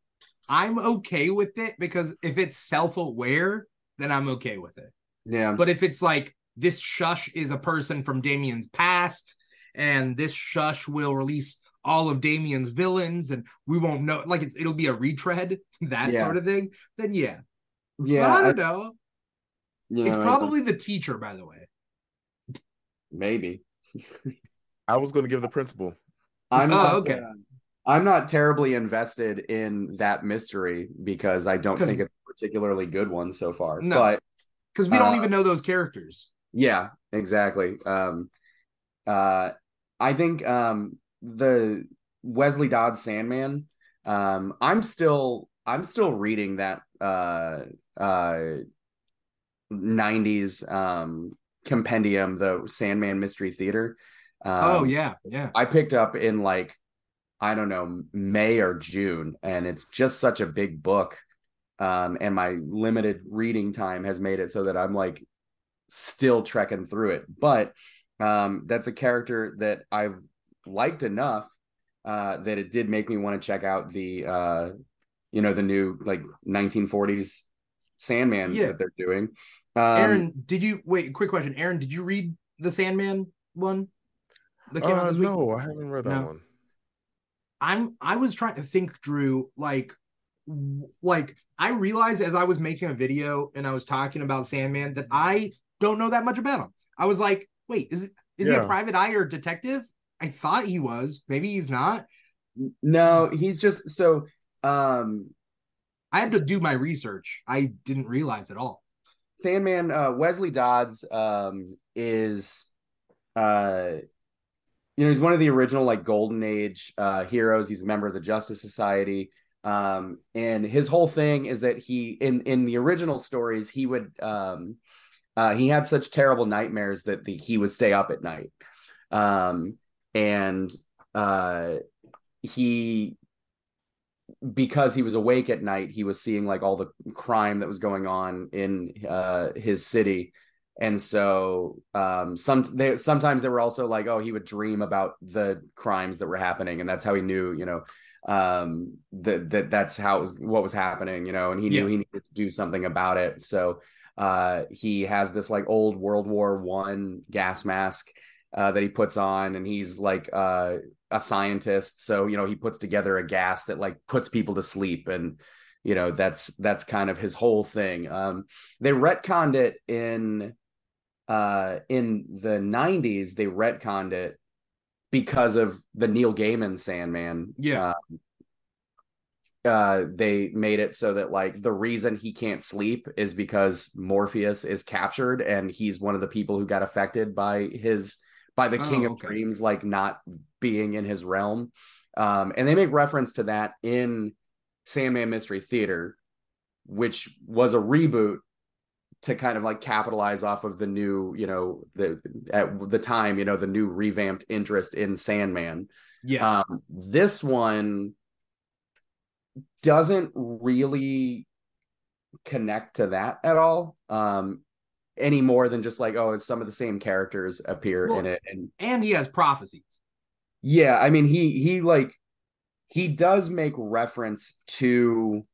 I'm okay with it because if it's self-aware, then I'm okay with it. yeah But if it's like this shush is a person from Damian's past, and this shush will release all of Damian's villains, and we won't know, like it's, it'll be a retread, that Yeah. sort of thing. Then yeah, yeah I I- don't know. you it's probably the teacher, by the way. maybe I was going to give the principal. I'm Oh, not, okay. uh, I'm not terribly invested in that mystery because I don't think it's a particularly good one so far. No. But Because we don't Uh, even know those characters. yeah, exactly. Um, uh, I think um, the Wesley Dodd Sandman. Um, I'm still I'm still reading that uh, uh, 90s um, compendium, the Sandman Mystery Theater. Um, oh yeah, yeah. I picked up in like I don't know May or June, and it's just such a big book. Um, and my limited reading time has made it so that I'm like still trekking through it. But um, that's a character that I've liked enough uh, that it did make me want to check out the uh, you know the new like 1940s Sandman Yeah. that they're doing. Um, Aaron, did you wait? Quick question, Aaron. Did you read the Sandman one? That came out Uh, this week? no, I haven't read that No. one. I'm I was trying to think, Drew, like w- like I realized as I was making a video and I was talking about Sandman that I don't know that much about him. I was like, wait, is it is he a private eye or detective? I thought he was. Maybe he's not. no, he's just so um I had to do my research. I didn't realize at all. Sandman, uh, Wesley Dodds um, is, uh, you know, he's one of the original like golden age uh, heroes. He's a member of the Justice Society. Um, and his whole thing is that he in in the original stories he would um uh, he had such terrible nightmares that the, he would stay up at night. Um, and uh, he because he was awake at night, he was seeing like all the crime that was going on in uh, his city. And so um, some they, sometimes they were also like, oh, he would dream about the crimes that were happening, and that's how he knew, you know, um, that that that's how it was what was happening, you know, and he knew yeah. he needed to do something about it. So uh, he has this like old World War One gas mask uh, that he puts on, and he's like uh, a scientist. So you know he puts together a gas that like puts people to sleep, and you know that's that's kind of his whole thing. Um, they retconned it in uh, in the '90s. They retconned it because of the Neil Gaiman Sandman. Yeah. Uh, uh, they made it so that like the reason he can't sleep is because Morpheus is captured and he's one of the people who got affected by his by the King oh, okay. of Dreams like not being in his realm. Um, and they make reference to that in Sandman Mystery Theater, which was a reboot to kind of like capitalize off of the new, you know, the at the time, you know, the new revamped interest in Sandman. Yeah. Um, this one doesn't really connect to that at all um any more than just like oh some of the same characters appear well, in it and and he has prophecies yeah i mean he he like he does make reference to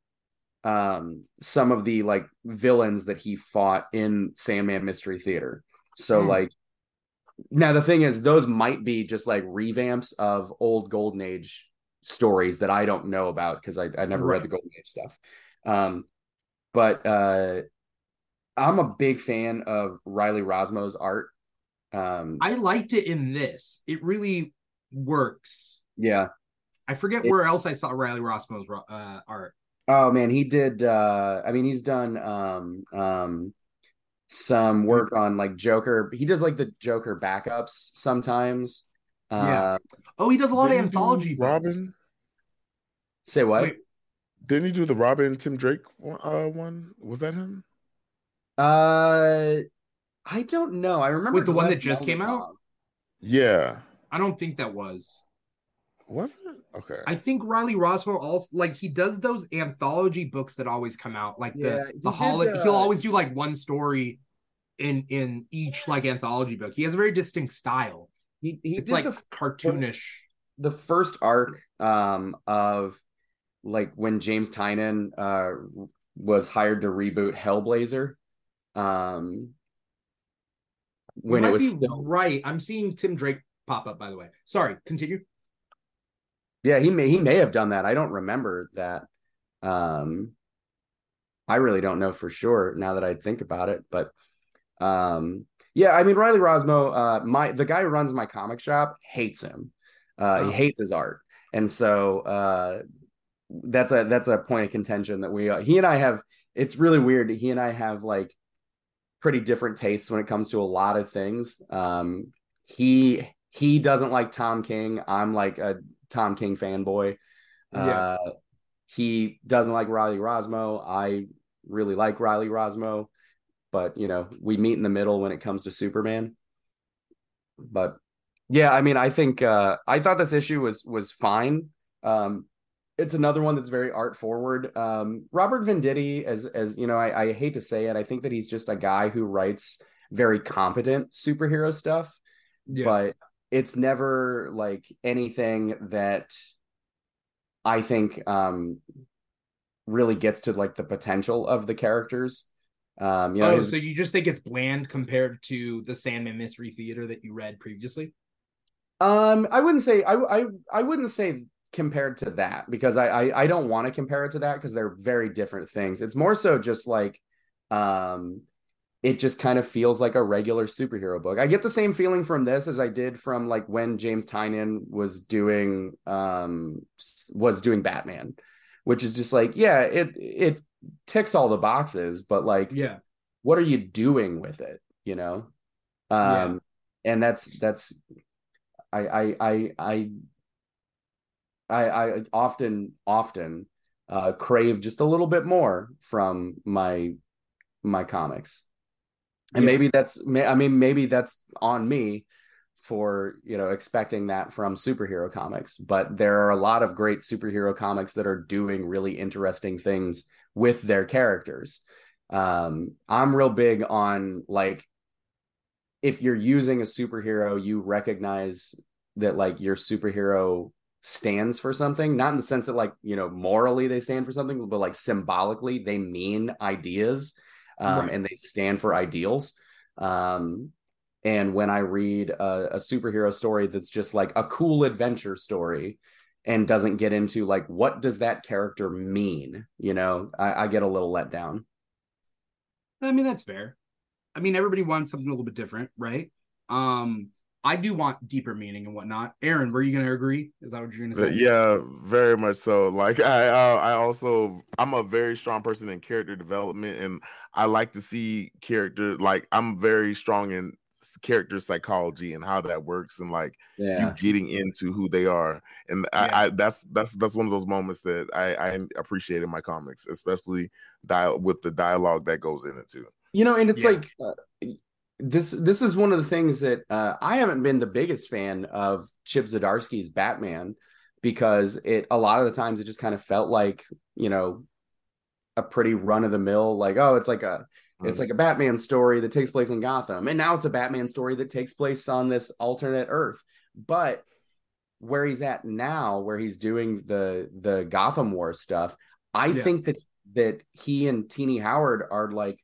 um some of the like villains that he fought in Sandman Mystery Theater. So mm. like now the thing is those might be just like revamps of old golden age stories that I don't know about because I, I never right. read the Golden Age stuff. Um, but uh, I'm a big fan of Riley Rossmo's art. Um, I liked it in this. It really works. Yeah. I forget it, where else I saw Riley Rossmo's uh, art. Oh man, he did. Uh, I mean, he's done um, um, some work on like Joker. He does like the Joker backups sometimes. Yeah. Uh, oh, he does a lot of anthology. Robin. Say what? Wait, didn't he do the Robin Tim Drake uh, one? Was that him? Uh, I don't know. I remember with the one that just came out. Yeah, I don't think that was. Was it okay? I think Riley Rossmo also like he does those anthology books that always come out, like yeah, the the holiday. Uh... He'll always do like one story in in each like anthology book. He has a very distinct style. He, he it's like the, cartoonish. The first arc um of like when James Tynion uh was hired to reboot Hellblazer. Um when it was still right. I'm seeing Tim Drake pop up by the way. Sorry, continue. Yeah, he may he may have done that. I don't remember that. Um I really don't know for sure now that I think about it, but um yeah, I mean Riley Rossmo, uh, my the guy who runs my comic shop hates him. Uh, oh. He hates his art, and so uh, that's a that's a point of contention that we uh, he and I have. It's really weird. He and I have like pretty different tastes when it comes to a lot of things. Um, he he doesn't like Tom King. I'm like a Tom King fanboy. Yeah. Uh, he doesn't like Riley Rossmo. I really like Riley Rossmo but you know we meet in the middle when it comes to superman but yeah i mean i think uh i thought this issue was was fine um it's another one that's very art forward um robert venditti as as you know I, I hate to say it i think that he's just a guy who writes very competent superhero stuff yeah. but it's never like anything that i think um really gets to like the potential of the characters um, you know, oh, his... so you just think it's bland compared to the Sandman Mystery Theater that you read previously? Um, I wouldn't say I I I wouldn't say compared to that because I I, I don't want to compare it to that because they're very different things. It's more so just like um it just kind of feels like a regular superhero book. I get the same feeling from this as I did from like when James Tynion was doing um was doing Batman, which is just like yeah, it it ticks all the boxes, but like, yeah, what are you doing with it? You know? Um, yeah. and that's, that's, I, I, I, I, I, I often, often, uh, crave just a little bit more from my my comics. And Yeah. maybe that's I mean maybe that's on me for you know expecting that from superhero comics but there are a lot of great superhero comics that are doing really interesting things with their characters um i'm real big on like if you're using a superhero you recognize that like your superhero stands for something not in the sense that like you know morally they stand for something but like symbolically they mean ideas um, Right. and they stand for ideals um and when i read a, a superhero story that's just like a cool adventure story and doesn't get into like what does that character mean you know i, I get a little let down I mean, that's fair. I mean, everybody wants something a little bit different, right? Um, I do want deeper meaning and whatnot. Aaron, were you going to agree? Is that what you're going to say? yeah, very much so. Like I, uh, I also, I'm a very strong person in character development, and I like to see character. Like I'm very strong in character psychology and how that works, and like yeah you getting into who they are. And Yeah. I, I, that's that's that's one of those moments that I, I appreciate in my comics, especially dial with the dialogue that goes in it too. You know, and it's Yeah. like uh, this. This is one of the things that uh, I haven't been the biggest fan of Chip Zdarsky's Batman because it a lot of the times it just kind of felt like you know a pretty run of the mill like oh it's like a it's like a Batman story that takes place in Gotham and now it's a Batman story that takes place on this alternate Earth but where he's at now where he's doing the the Gotham War stuff I Yeah. think that that he and Tini Howard are like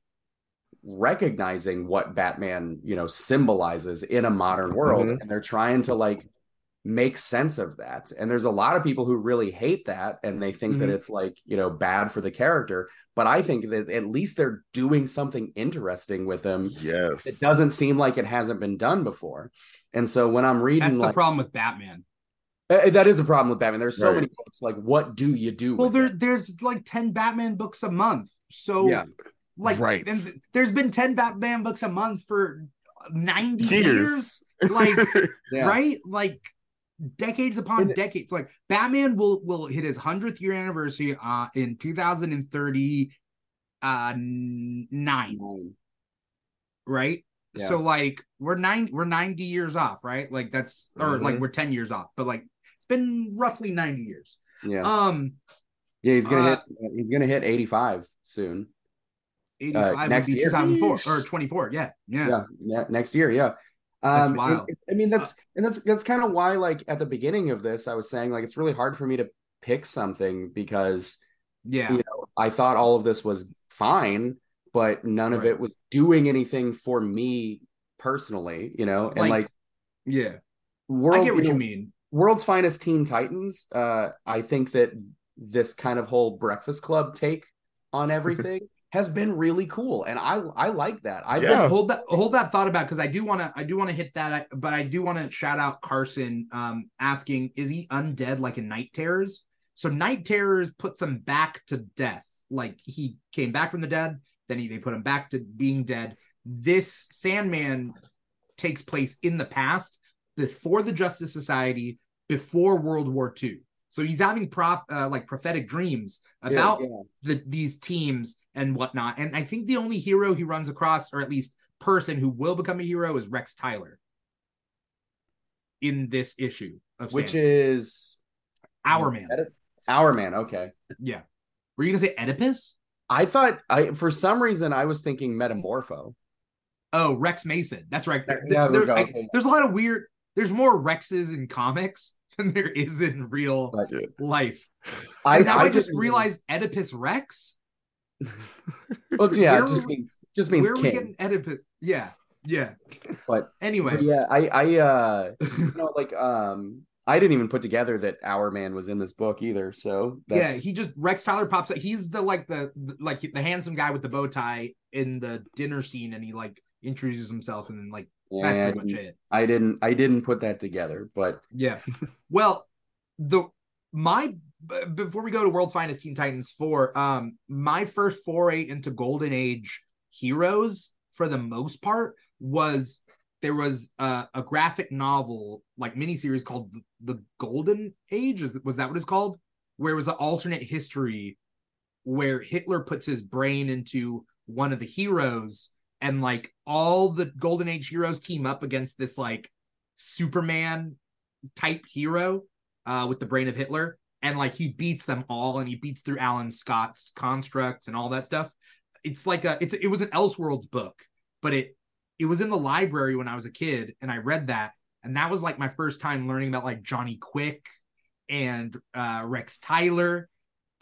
recognizing what Batman, you know, symbolizes in a modern world Mhm. and they're trying to like make sense of that. And there's a lot of people who really hate that and they think that Mhm. it's like, you know, bad for the character, but I think that at least they're doing something interesting with him. It doesn't seem like it hasn't been done before. And so when I'm reading That's the like problem with Batman. uh, that is a problem with Batman. There's so Right. many books like what do you do Well, with there, it? there's like 10 Batman books a month. So, Yeah. Like, Right. and th- there's been 10 Batman books a month for 90 years. years. Like, Yeah. right? Like decades upon And- decades. Like Batman will will hit his hundredth year anniversary uh in 2039. uh nine, right? Yeah. So like we're nine we're 90 years off, right? Like that's or like Mhm. we're 10 years off, but like it's been roughly 90 years. Yeah. Um Yeah, he's gonna Uh, hit. He's gonna hit 85 soon. 85 would next be year. 2004 or 24. Yeah. Yeah. Yeah, ne- next year. Yeah. Um, and- I mean, that's and that's that's kind of why, like at the beginning of this, I was saying like it's really hard for me to pick something because Yeah. you know I thought all of this was fine, but none of it was doing anything for me personally. You know, and Like, like, Yeah. world, I get what know, you mean. World's Finest Teen Titans. Uh, I think that this kind of whole Breakfast Club take on everything has been really cool, and I I like that. I Yeah. hold that hold that thought about because I do want to I do want to hit that but I do want to shout out Carson um asking is he undead like in Knight Terrors? So Knight Terrors puts him back to death. Like he came back from the dead, then he, they put him back to being dead. This Sandman takes place in the past before the Justice Society, before World War II. So he's having prof uh, like prophetic dreams Yeah, about yeah. the these teams and whatnot. And I think the only hero he runs across, or at least person who will become a hero, is Rex Tyler in this issue of which Sandman. is Hourman. Oedip- Hourman. Okay. Yeah. Were you gonna say Oedipus? I thought I for some reason I was thinking Metamorpho. Oh, Rex Mason. That's right. There- There- there there's a lot of weird. There's more Rexes in comics than there is in real life. I, now I, I just realized Oedipus Rex. Well, yeah, it just were- means just means Where are we king. getting Oedipus? Yeah, yeah. But- anyway, But yeah, I I uh you know like um I didn't even put together that Hourman was in this book either. So yeah, he just Rex Tyler pops up. He's the like the, the like the handsome guy with the bow tie in the dinner scene, and he like introduces himself, and then like yeah, that's pretty much it. I didn't I didn't put that together, but Yeah. well, the my before we go to World's Finest Teen Titans four, um, my first foray into Golden Age heroes for the most part was there was a, a graphic novel like miniseries called the, Golden Age. Was that what it's called? where it was an alternate history where Hitler puts his brain into one of the heroes and like all the golden age heroes team up against this like superman type hero uh with the brain of hitler and like he beats them all and he beats through alan scott's constructs and all that stuff it's like a it's it was an elseworlds book but it it was in the library when i was a kid and i read that and that was like my first time learning about like johnny quick and uh rex tyler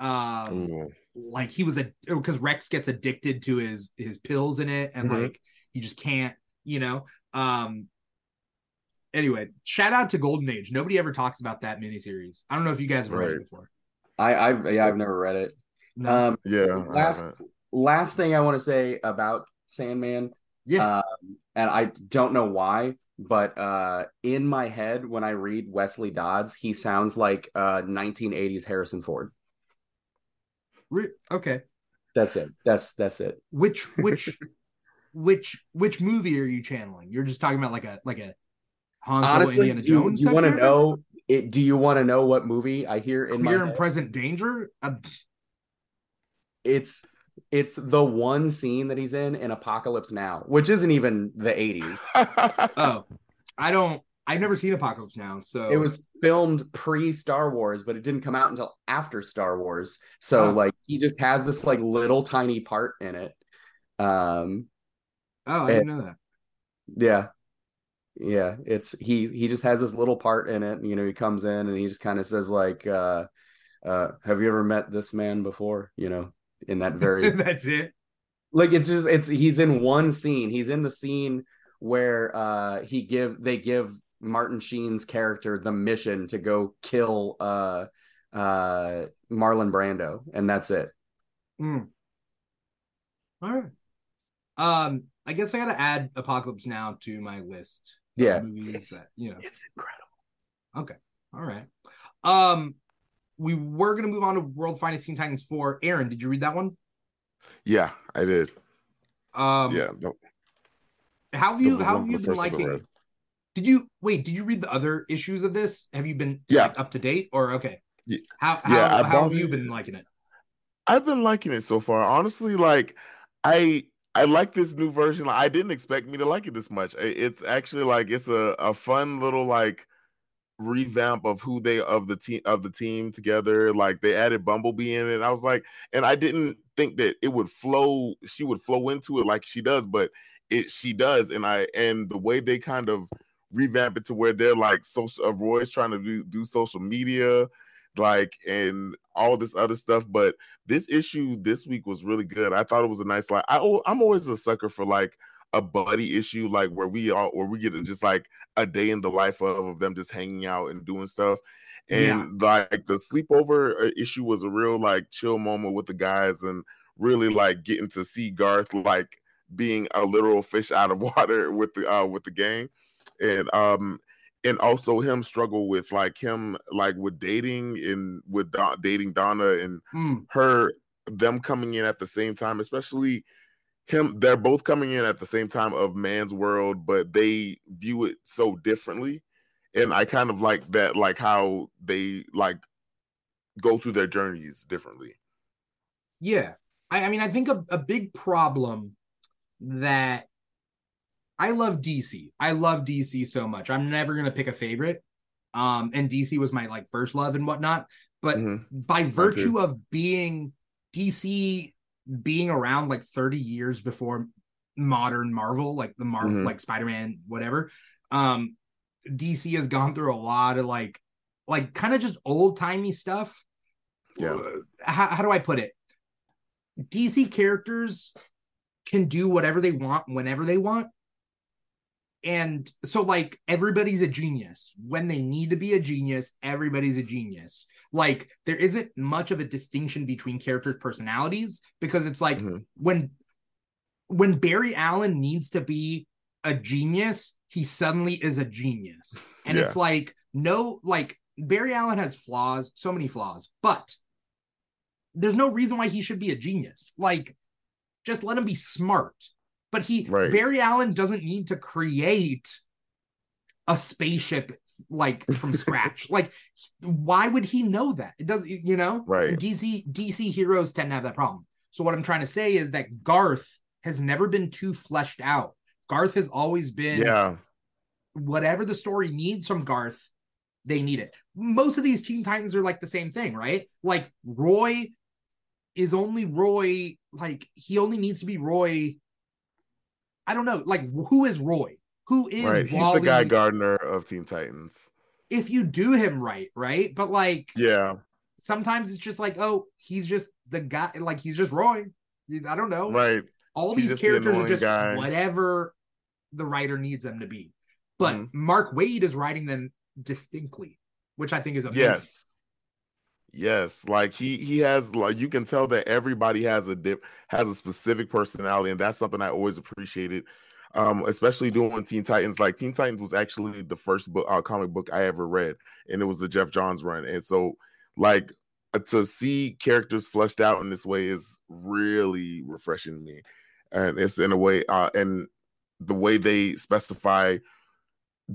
um Ooh. like he was a because Rex gets addicted to his his pills in it and Mhm. like he just can't, you know. Um anyway, shout out to Golden Age. Nobody ever talks about that miniseries. I don't know if you guys have read it before. I I yeah, I've never read it. No. Um, Yeah. Last last thing I want to say about Sandman, yeah. um, and I don't know why, but uh, in my head when I read Wesley Dodds, he sounds like uh 1980s Harrison Ford. Re- okay. That's it. That's that's it. Which which which which movie are you channeling? You're just talking about like a like a Han Solo Honestly, Indiana do, you- Jones. do you want to know it? Do you want to know what movie I hear in clear my and head? present danger? Uh, It's it's the one scene that he's in in Apocalypse Now, which isn't even the 80s. oh, I don't. I've never seen Apocalypse Now, so It was filmed pre Star Wars, but it didn't come out until after Star Wars. So Huh. like he just has this like little tiny part in it. Um Oh, I didn't know that. yeah. Yeah, it's he he just has this little part in it. You know, he comes in and he just kind of says like uh uh have you ever met this man before? You know, in that very That's it. like it's just it's he's in one scene he's in the scene where uh he give they give martin sheen's character the mission to go kill uh uh marlon brando and that's it Mm. All right. Um, I guess I gotta add Apocalypse Now to my list. Of Yeah. movies It's- that you know. it's incredible Okay. All right. Um, we were gonna move on to World Finest Teen Titans Four. Aaron, did you read that one? yeah, I did. Um, yeah. no, How have you the how have you been first ones I liking? read. Did you wait? Did you read the other issues of this? Have you been Yeah. like, up to date or okay? Ye- How how, yeah, I how have you been liking it? I've been liking it so far. Honestly, like I I like this new version. I didn't expect me to like it this much. It's actually like it's a, a fun little like revamp of who they of the team of the team together. Like they added Bumblebee in it. I was like, and I didn't think that it would flow. She would flow into it like she does, but it she does. And I and the way they kind of revamp it to where they're like social. Roy's trying to do do social media, like and all this other stuff, but this issue this week was really good. I thought it was a nice like I, I'm always a sucker for like a buddy issue like where we all where we get just like a day in the life of, of them just hanging out and doing stuff. And like the sleepover uh, issue was a real like chill moment with the guys and really like getting to see Garth like being a literal fish out of water with the uh with the gang. And um and also him struggle with like him like with dating and with Don- dating Donna and Mm, her them coming in at the same time especially him they're both coming in at the same time of man's world but they view it so differently. And i kind of like that like how they like go through their journeys differently. Yeah. I, I mean, I think a, a big problem that I love DC. I love DC so much. I'm never gonna pick a favorite. Um, and DC was my like first love and whatnot. But Mhm. by virtue of being DC being around like 30 years before modern Marvel, like the Marvel, Mhm. like Spider-Man, whatever. Um, DC has gone through a lot of like like kind of just old-timey stuff. Yeah. Uh, How, how do I put it? DC characters can do whatever they want whenever they want. And so, like, everybody's a genius. When they need to be a genius, everybody's a genius. Like, there isn't much of a distinction between characters' personalities because it's like Mhm. when when Barry Allen needs to be a genius, he suddenly is a genius. And Yeah. it's like, no, like, Barry Allen has flaws, so many flaws, but there's no reason why he should be a genius. Like, just let him be smart. But he, Right. Barry Allen doesn't need to create a spaceship like from scratch. Like, why would he know that? It does, you know, Right. DC DC heroes tend to have that problem. So what I'm trying to say is that Garth has never been too fleshed out. Garth has always been Yeah. whatever the story needs from Garth, they need it. Most of these Teen Titans are like the same thing, right? Like Roy is only Roy, like he only needs to be Roy. I don't know, like who is Roy? Who is Right. He's the guy Gardner of Teen Titans. if you do him right, right? But like Yeah. sometimes it's just like, oh, he's just the guy, like he's just Roy. I don't know. Right. All He's these just the characters are just guy. whatever the writer needs them to be. But Mhm. Mark Waid is writing them distinctly, which I think is amazing. Yes. Yes, like he he has like you can tell that everybody has a dip has a specific personality, and that's something I always appreciated. Um, especially doing Teen Titans. Like Teen Titans was actually the first book uh, comic book I ever read, and it was the Geoff Johns run. And so, like uh, to see characters fleshed out in this way is really refreshing to me, and it's in a way, uh, and the way they specify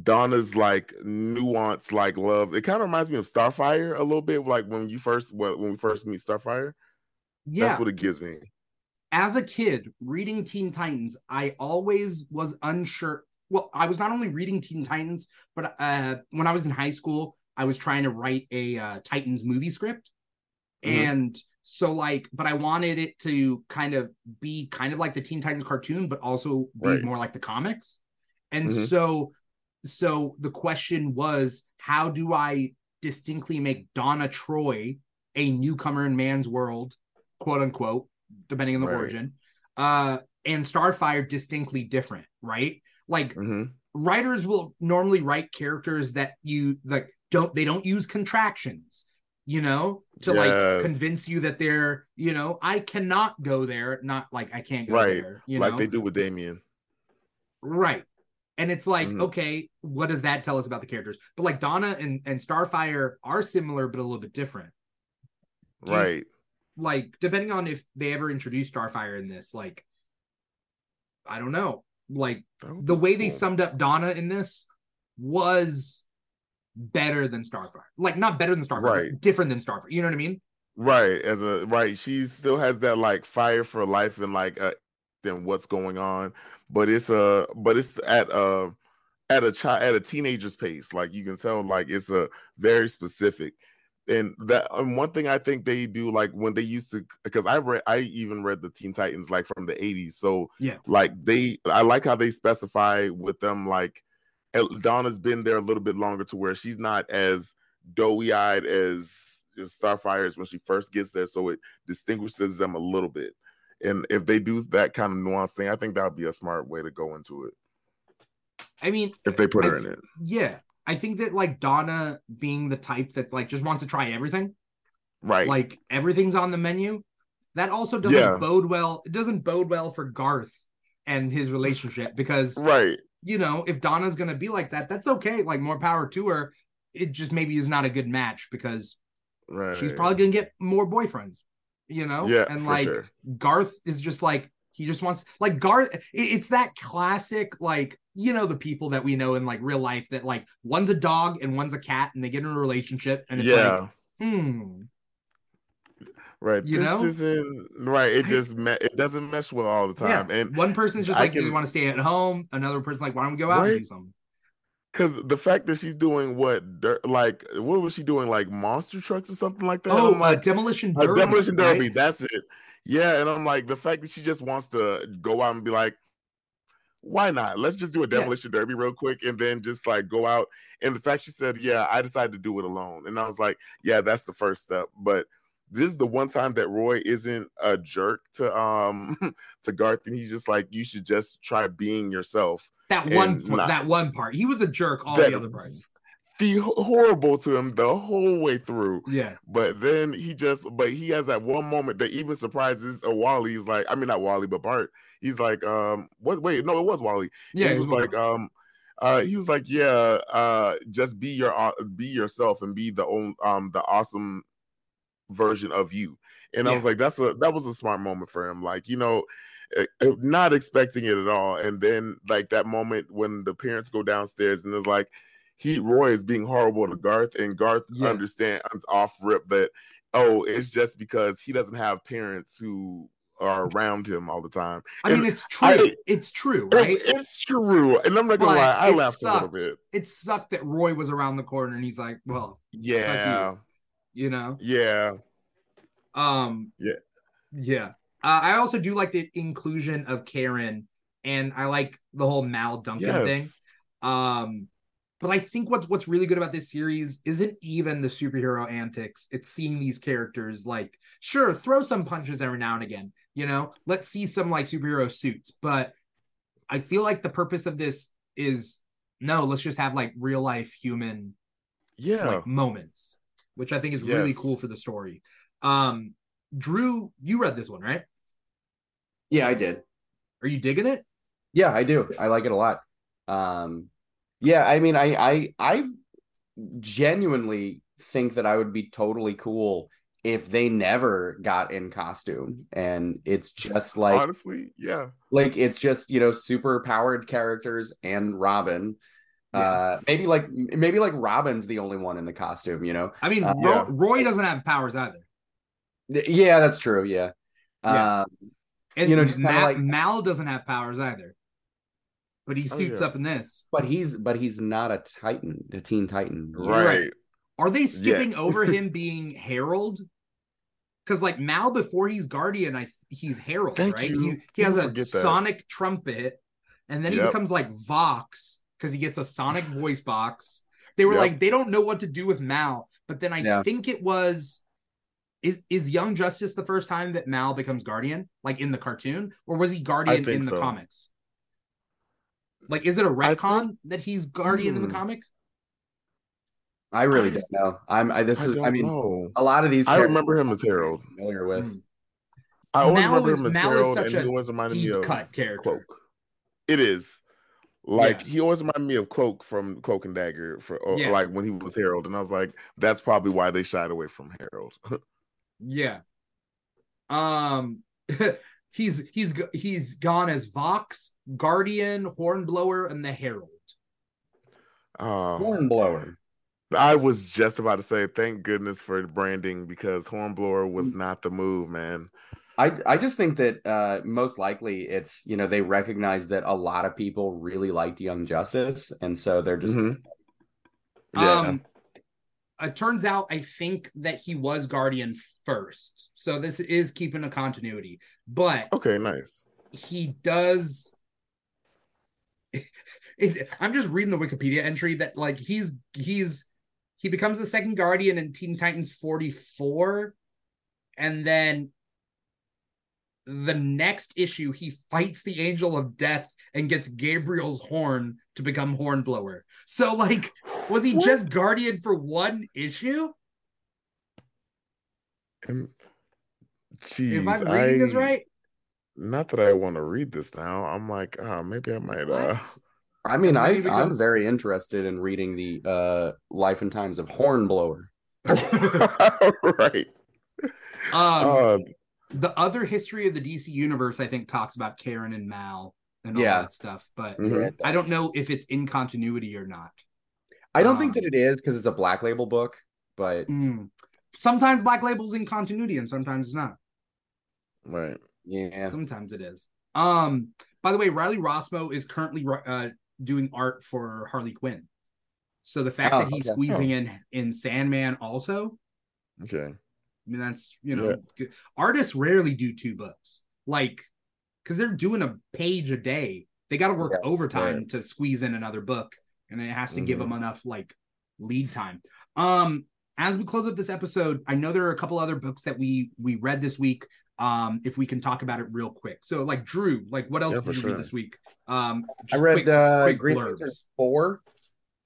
Donna's like nuance, like love. It kind of reminds me of Starfire a little bit, like when you first when we first meet Starfire. Yeah. That's what it gives me. As a kid reading Teen Titans, I always was unsure. Well, I was not only reading Teen Titans, but uh, when I was in high school, I was trying to write a uh, Titans movie script. Mhm. And so, like, but I wanted it to kind of be kind of like the Teen Titans cartoon, but also be Right. more like the comics. And Mhm. so, so the question was, how do I distinctly make Donna Troy a newcomer in man's world, quote unquote, depending on the Right. origin, uh, and Starfire distinctly different, right? Like hmm writers will normally write characters that you like don't they don't use contractions you know to like convince you that they're you know i cannot go there not like i can't go Right. there you know, Like know they do with Damian. right and it's like Mhm. okay what does that tell us about the characters but like donna and and starfire are similar but a little bit different Right. like depending on if they ever introduce starfire in this like i don't know like the way they cool. summed up Donna in this was better than Starfire. Like not better than Starfire, Right. different than Starfire. You know what I mean? Right. As a right, she still has that like fire for life and like uh then what's going on. But it's a but it's at a at a child at a teenager's pace. Like you can tell like it's a very specific. And that and one thing I think they do like when they used to because I read I even read the Teen Titans like from the 80s. So Yeah. like they I like how they specify with them like Donna's been there a little bit longer to where she's not as doughy eyed as Starfire is when she first gets there, so it distinguishes them a little bit. And if they do that kind of nuance thing, I think that would be a smart way to go into it I mean, if they put her I in it. yeah. I think that like Donna being the type that like just wants to try everything, Right. like everything's on the menu. That also doesn't Yeah. bode well. It doesn't bode well for Garth and his relationship because right. you know if Donna's gonna be like that, that's okay. Like more power to her. It just maybe is not a good match because Right. she's probably gonna get more boyfriends, you know? yeah, And like sure. Garth is just like he just wants like Garth. It's that classic like you know the people that we know in like real life that like one's a dog and one's a cat and they get in a relationship and it's Yeah. like hmm right. you this know? isn't right. It I- just me- it doesn't mesh well all the time. yeah. And one person's just I like do we want to stay at home another person's like why don't we go out and do something because the fact that she's doing what like what was she doing like monster trucks or something like that? oh I'm like uh, demolition a derby, demolition right? derby. That's it. Yeah, and I'm like the fact that she just wants to go out and be like, why not? Let's just do a Yeah. demolition derby real quick and then just like go out. And the fact she said, yeah, I decided to do it alone, and I was like, yeah, that's the first step. But this is the one time that Roy isn't a jerk to um to Garth, and he's just like, you should just try being yourself. That one not- that one part he was a jerk all That- the other parts Be horrible to him the whole way through. yeah But then he just, but he has that one moment that even surprises a Wally. He's like, I mean, not Wally, but Bart. He's like, um, what? Wait, no, it was Wally. yeah he was was like, um, uh, he was like, yeah, uh, just be your, uh, be yourself and be the own, um, the awesome version of you. And I was like, that's a, that was a smart moment for him. Like, you know, not expecting it at all. And then like that moment when the parents go downstairs and it's like, he Roy is being horrible to Garth, and Garth Yeah. understands off rip that oh, it's just because he doesn't have parents who are around him all the time. I mean, it's true. I- it's true, right? it's true, and I'm not gonna But lie, I laughed a little bit. It sucked that Roy was around the corner and he's like, well, Yeah, you know. yeah, Um Yeah. Yeah. Uh, I also do like the inclusion of Karen and I like the whole Mal Duncan thing. yes, Um but I think what's what's really good about this series isn't even the superhero antics. It's seeing these characters like sure, throw some punches every now and again, you know. Let's see some like superhero suits, but I feel like the purpose of this is no, let's just have like real life human yeah. like moments, which I think is really cool for the story. Um Drew, you read this one, right? Yeah, I did. Are you digging it? Yeah, I do. I like it a lot. Um, yeah, I mean, I I I genuinely think that I would be totally cool if they never got in costume and it's just like Honestly, yeah, like it's just you know super powered characters and Robin. Yeah. Uh, maybe like maybe like Robin's the only one in the costume, you know. I mean, Uh, Ro- yeah. Roy doesn't have powers either. Yeah, that's true. Yeah. Yeah. Um, And You know, just kinda like- Mal doesn't have powers either. But he Oh, suits yeah. up in this. but he's but he's not a Titan, a Teen Titan. right. Right. Are they skipping over him being Herald? Because like Mal before he's Guardian, I he's Herald, Thank right? you. He, he has a forget that. sonic trumpet, and then he becomes like Vox because he gets a sonic voice box. They were Yep. like, they don't know what to do with Mal, but then I Yeah. think it was is is Young Justice the first time that Mal becomes Guardian, like in the cartoon, or was he Guardian in the so. comics? Like, is it a retcon that he's Guardian in the Hmm. comic? I really don't know. I'm I this I is I mean know. a lot of these I remember him as very Herald. familiar with. Mm. I always Mal remember is- him as Mal is Herald, such and a he always reminded me of cut character. Cloak. It is. Like Yeah. he always reminded me of Cloak from Cloak and Dagger for or, Yeah. like when he was Herald, and I was like, that's probably why they shied away from Herald. Yeah. Um he's he's he's gone as Vox, Guardian, Hornblower, and the Herald. uh, Hornblower. I was just about to say, thank goodness for branding because Hornblower was not the move, man. I I just think that uh most likely it's you know they recognize that a lot of people really liked Young Justice and so they're just Mhm. Yeah, Um it turns out I think that he was Guardian first. So this is keeping a continuity. But okay, nice. he does it, I'm just reading the Wikipedia entry that like he's he's he becomes the second guardian in Teen Titans 44 and then the next issue he fights the angel of death and gets Gabriel's horn to become hornblower. So like was he just guardian for one issue? And jeez, If I'm reading this right? Not that I want to read this now. I'm like, oh, maybe I might. uh I mean And I, becomes... I'm very interested in reading the uh Life and Times of Hornblower. right. Um uh, the other history of the DC universe, I think, talks about Karen and Mal and all Yeah. that stuff, but mhm. I don't know if it's in continuity or not. I don't think Um, that it is because it's a Black Label book, but Mm. Sometimes Black Label's in continuity and sometimes it's not. Right. yeah. Sometimes it is. Um, by the way, Riley Rossmo is currently uh, doing art for Harley Quinn. So the fact Oh, that he's okay. squeezing in in Sandman also, Okay. I mean that's you know Yeah. good. artists rarely do two books like because they're doing a page a day. They got to work Yeah, overtime right. to squeeze in another book, and it has to give Mhm. them enough like lead time. Um, as we close up this episode, I know there are a couple other books that we we read this week. Um, if we can talk about it real quick. So, like Drew, like what else Yeah, did you sure. read this week? Um, I read quick- uh quick Green. Lantern 4.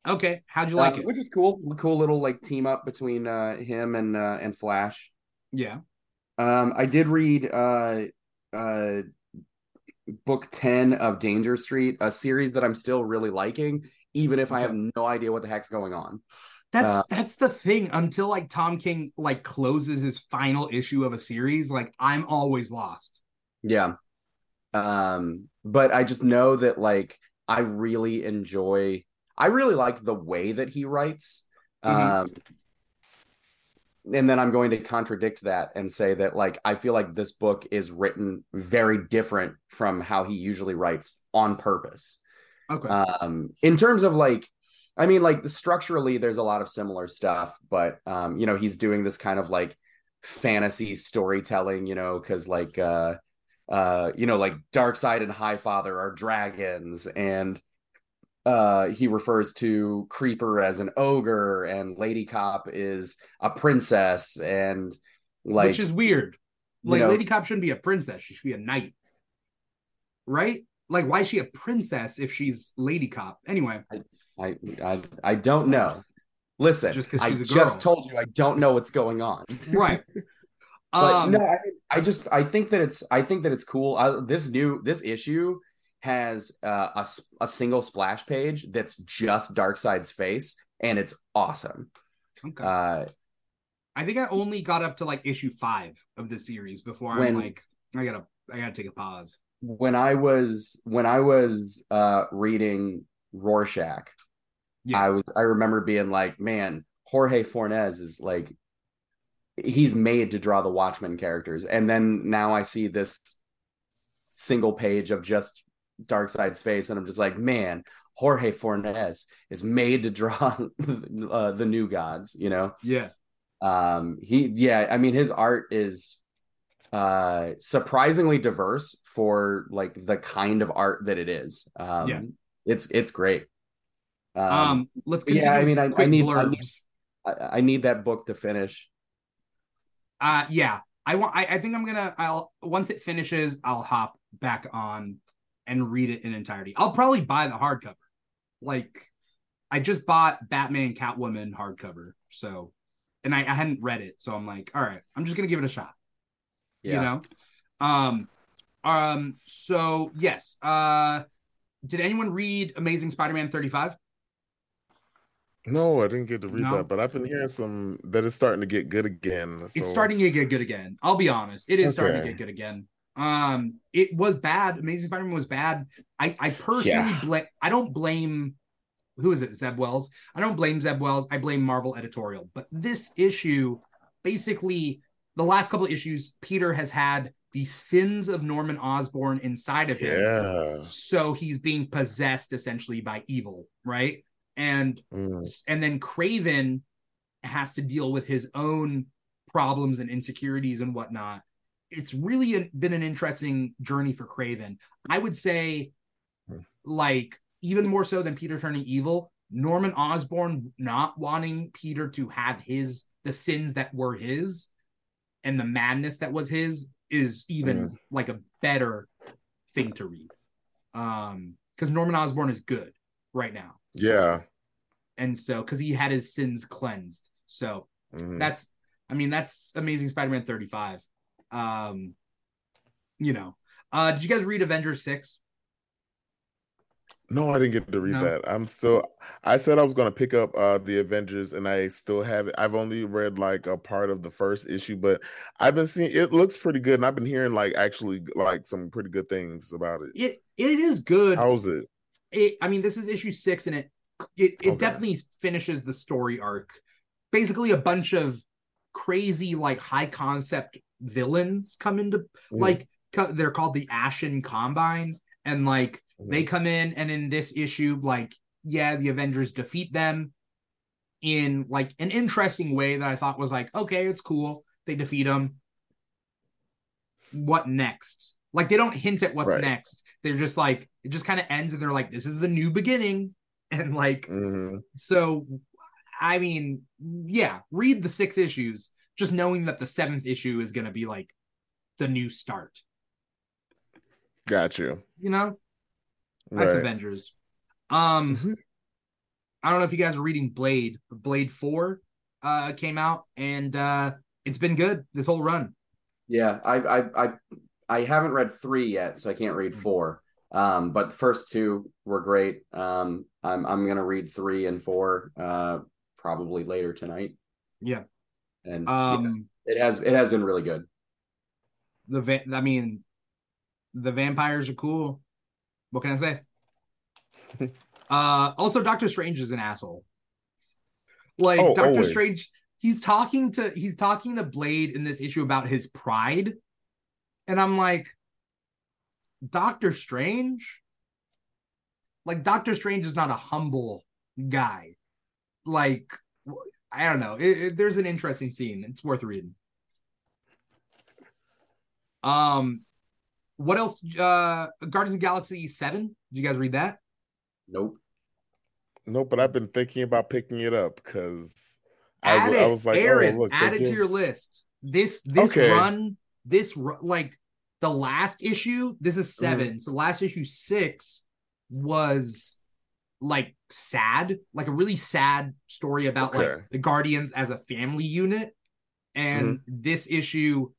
Okay, how'd you like uh, it? Which is cool. Cool little like team up between uh him and uh and Flash. Yeah. Um, I did read uh uh book 10 of Danger Street, a series that I'm still really liking, even if I have no idea what the heck's going on. That's Uh, that's the thing. Until like Tom King like closes his final issue of a series, like I'm always lost. Yeah. Um, but I just know that like I really enjoy I really like the way that he writes. Mhm. Um, and then I'm going to contradict that and say that like I feel like this book is written very different from how he usually writes on purpose. Okay. Um, in terms of like, I mean, like structurally, there's a lot of similar stuff, but um, you know, he's doing this kind of like fantasy storytelling, you know, because like uh uh, you know, like Darkseid and Highfather are dragons, and uh he refers to Creeper as an ogre, and Lady Cop is a princess, and like Which is weird. you Like know- Lady Cop shouldn't be a princess. She should be a knight. Right? Like, why is she a princess if she's Lady Cop? Anyway, I I I don't know. Listen, Just I just told you I don't know what's going on. right. but um no, I, I just I think that it's I think that it's cool. Uh, this new this issue has uh, a a single splash page that's just Darkseid's face, and it's awesome. okay. Uh, I think I only got up to like issue five of the series before I'm like, I gotta I gotta take a pause. When I was when I was uh, reading Rorschach, Yeah. I was I remember being like, man, Jorge Fornes is like he's made to draw the Watchmen characters, and then now I see this single page of just Darkseid's face, and I'm just like, man, Jorge Fornes is made to draw uh, the new gods, you know Yeah. um he yeah i mean his art is uh surprisingly diverse for like the kind of art that it is um Yeah. it's it's great um, Um, let's continue. yeah. I mean, I- I need- I need- I, need that book to finish Uh yeah. I want I, I think I'm gonna I'll once it finishes, I'll hop back on and read it in entirety. I'll probably buy the hardcover. Like I just bought Batman Catwoman hardcover. So and I, I hadn't read it. So I'm like, all right, I'm just gonna give it a shot. Yeah You know? Um um so yes. Uh did anyone read Amazing Spider-Man 35? No, I didn't get to read No. that, but I've been hearing some that it's starting to get good again. So It's starting to get good again. I'll be honest. It is starting to get good again. Um, it was bad. Amazing Spider-Man was bad. I, I personally Yeah. I don't blame who is it, Zeb Wells? I don't blame Zeb Wells. I blame Marvel editorial. But this issue, basically, the last couple of issues, Peter has had the sins of Norman Osborn inside of him. Yeah. So he's being possessed essentially by evil, right? And Mm. and then Kraven has to deal with his own problems and insecurities and whatnot. It's really a- been an interesting journey for Kraven. I would say, Hmm. like, even more so than Peter turning evil, Norman Osborn not wanting Peter to have his the sins that were his and the madness that was his is even like a better thing to read. Um, because Norman Osborn is good right now Yeah. and so because he had his sins cleansed so Mhm. that's i mean that's amazing spider-man 35 um you know uh did you guys read avengers 6 No, I didn't get to read No. that. I'm still I said I was gonna pick up uh the Avengers and I still have it. I've only read like a part of the first issue, but I've been seeing it looks pretty good and I've been hearing like actually like some pretty good things about it. it it is good How's it? it i mean this is issue six and it it, it Okay. definitely finishes the story arc basically a bunch of crazy like high concept villains come into Mhm. like they're called the ashen combine and like. They come in and in this issue like yeah the avengers defeat them in like an interesting way that i thought was like okay it's cool. They defeat them what next? Like they don't hint at what's Right. next. They're just like it just kind of ends and they're like this is the new beginning. And like Mhm. so i mean yeah read the six issues just knowing that the seventh issue is going to be like the new start. Got you. you know that's Right. avengers. Um Mhm. i don't know if you guys are reading blade but blade 4 uh came out and uh it's been good this whole run. Yeah I, I i i haven't read three yet so i can't read four. Um but the first two were great. Um i'm i'm gonna read three and four uh probably later tonight. Yeah. And yeah, um it has it has been really good. the va- i mean the vampires are cool what can i say Uh, also, Doctor Strange is an asshole. Like Oh, Doctor always. Strange, he's talking to he's talking to Blade in this issue about his pride, and I'm like, Doctor Strange, like Doctor Strange is not a humble guy. Like, I don't know. It, it- there's an interesting scene. It's worth reading. Um, what else? Uh, Guardians of the Galaxy Seven. Did you guys read that? Nope. No, but I've been thinking about picking it up because I, it, I was like, Aaron, oh, look, add they it to your list. This this Okay. run, this like the last issue. This Mm-hmm. is 7 So last issue six was like sad, like a really sad story about Okay. like the Guardians as a family unit. And Mm-hmm. this issue,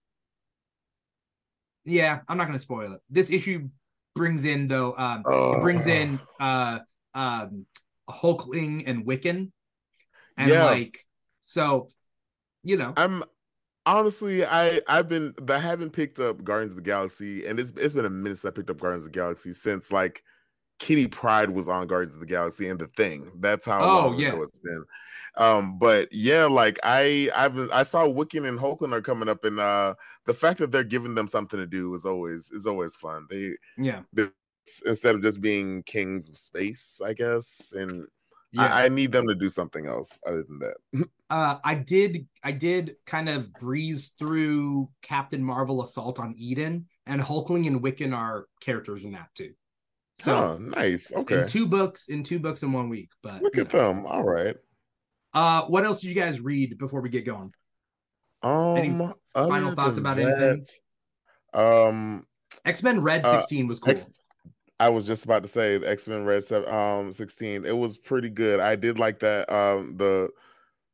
yeah, I'm not gonna spoil it. This issue brings in though, um, it brings Oh. in uh um Hulkling and Wiccan. And Yeah. like so, you know, I'm honestly, I I've been I haven't picked up Guardians of the Galaxy, and it's it's been a minute since I picked up Guardians of the Galaxy since like Kitty Pryde was on Guardians of the Galaxy and the Thing. That's how Oh, long yeah. ago it's been. Um, but yeah, like I I've I saw Wiccan and Hulkling are coming up, and uh the fact that they're giving them something to do is always is always fun. They yeah. instead of just being kings of space, I guess, and Yeah. I, I need them to do something else other than that. uh I did I did kind of breeze through Captain Marvel Assault on Eden and Hulkling and Wiccan are characters in that too. So oh, nice. Okay. in two books in two books in one week. But Look at know. them. All right. Uh what else did you guys read before we get going? Um, Any final thoughts about anything? that, Um, X-Men Red Uh, 16 was cool. X- I was just about to say the X Men Red um sixteen. It was pretty good. I did like that. Um, the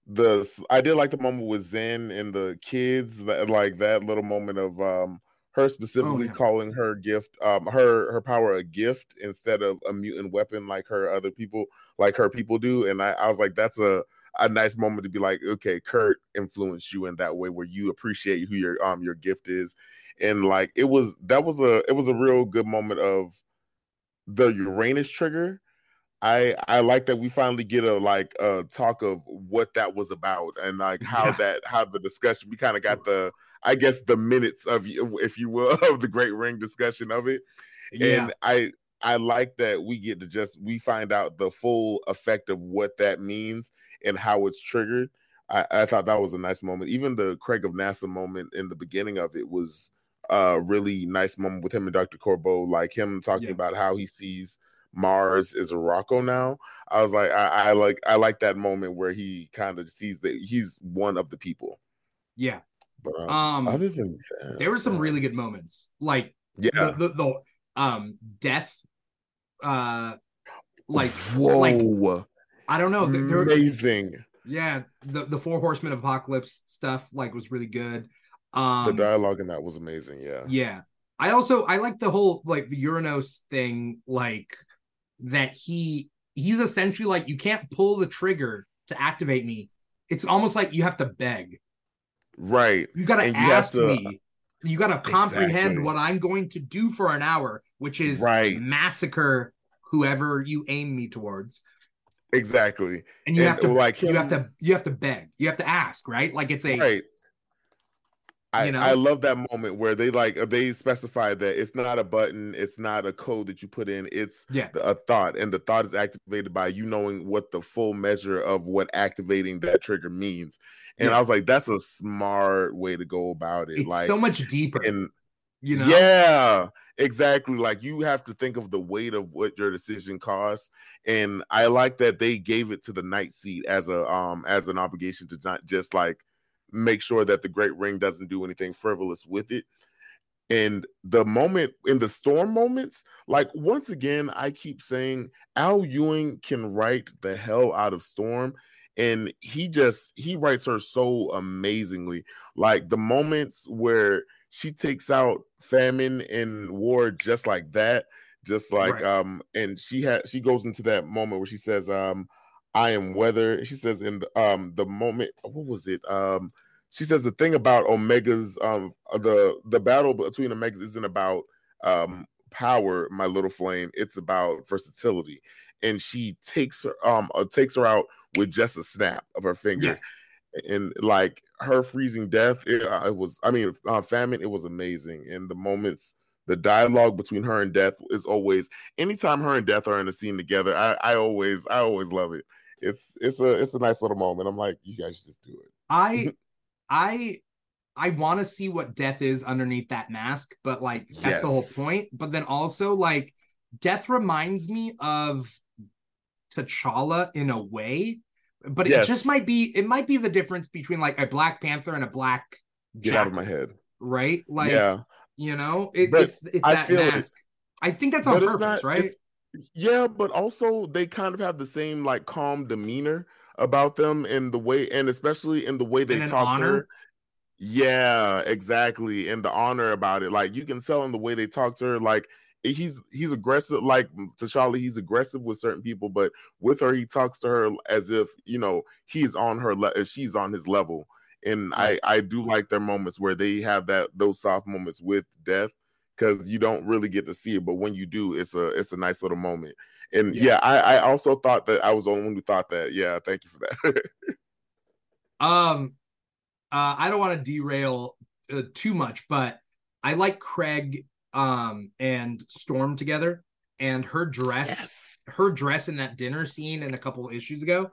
the I did like the moment with Zen and the kids. That like that little moment of um her specifically Oh, yeah. calling her gift um her her power a gift instead of a mutant weapon like her other people like her people do. And I, I was like, that's a a nice moment to be like, okay, Kurt influenced you in that way where you appreciate who your um your gift is. And like it was that was a it was a real good moment of the Uranos trigger. I I like that we finally get a like a talk of what that was about and like how Yeah. that how the discussion we kind of got the I guess the minutes of you if you will of the Great Ring discussion of it yeah. and I I like that we get to just we find out the full effect of what that means and how it's triggered. I, I thought that was a nice moment. Even the Craig of NASA moment in the beginning of it was a really nice moment with him and Dr. Corbeau, like him talking Yeah. about how he sees Mars is Arakko now. I was like, I, I like I like that moment where he kind of sees that he's one of the people. yeah. But um, other than that, there were some really good moments. Like yeah. the, the, the um death uh like whoa, like I don't know. there- there- amazing. yeah, the the four horsemen of apocalypse stuff like was really good. Um the dialogue in that was amazing. Yeah. yeah. I also I like the whole like the Uranos thing, like that he he's essentially like you can't pull the trigger to activate me. It's almost like you have to beg. Right. You gotta you ask to- me. You gotta comprehend Exactly. what I'm going to do for an hour, which is Right. massacre whoever you aim me towards. Exactly. And you And, have to like you him- have to you have to beg. You have to ask, right? Like it's a Right. I, know? I love that moment where they like they specify that it's not a button, it's not a code that you put in, it's yeah, a thought, and the thought is activated by you knowing what the full measure of what activating that trigger means. And Yeah. I was like, that's a smart way to go about it. it's like so much deeper. and you know? Yeah, exactly. Like you have to think of the weight of what your decision costs, and I like that they gave it to the night seat as a um as an obligation to not just like make sure that the Great Ring doesn't do anything frivolous with it. And the moment in the storm moments, like once again, I keep saying Al Ewing can write the hell out of Storm, and he just he writes her so amazingly. Like the moments where she takes out famine and war just like that just like Right. um and she had she goes into that moment where she says um i am weather she says in the um the moment what was it um she says the thing about omegas um the the battle between omegas isn't about um power my little flame it's about versatility and she takes her um uh, takes her out with just a snap of her finger. Yeah. And like her freezing death, it, uh, it was I mean uh, famine, it was amazing. And the moments, the dialogue between her and Death is always anytime her and Death are in a scene together, I, I always I always love it. It's it's a it's a nice little moment. I'm like, you guys should just do it. I I I want to see what death is underneath that mask, but like that's the whole point. But then also like death reminds me of T'Challa in a way, but it just might be it might be the difference between like a Black Panther and a Black Get out of my head. right? Like yeah. You know, it, it's it's I that feel it- mask. I think that's on But purpose, not- right? Yeah, but also they kind of have the same like calm demeanor about them in the way, and especially in the way they talk to her. Yeah, exactly. And the honor about it. Like you can tell in the way they talk to her, like he's he's aggressive, like T'Challa, he's aggressive with certain people, but with her, he talks to her as if, you know, he's on her le- she's on his level. And I I do like their moments where they have that those soft moments with death because you don't really get to see it, but when you do, it's a it's a nice little moment. And Yeah. yeah, I, I also thought that I was the only one who thought that. Yeah, thank you for that. Um, uh, I don't want to derail uh, too much, but I like Craig um and Storm together, and her dress, her dress in that dinner scene in a couple issues ago.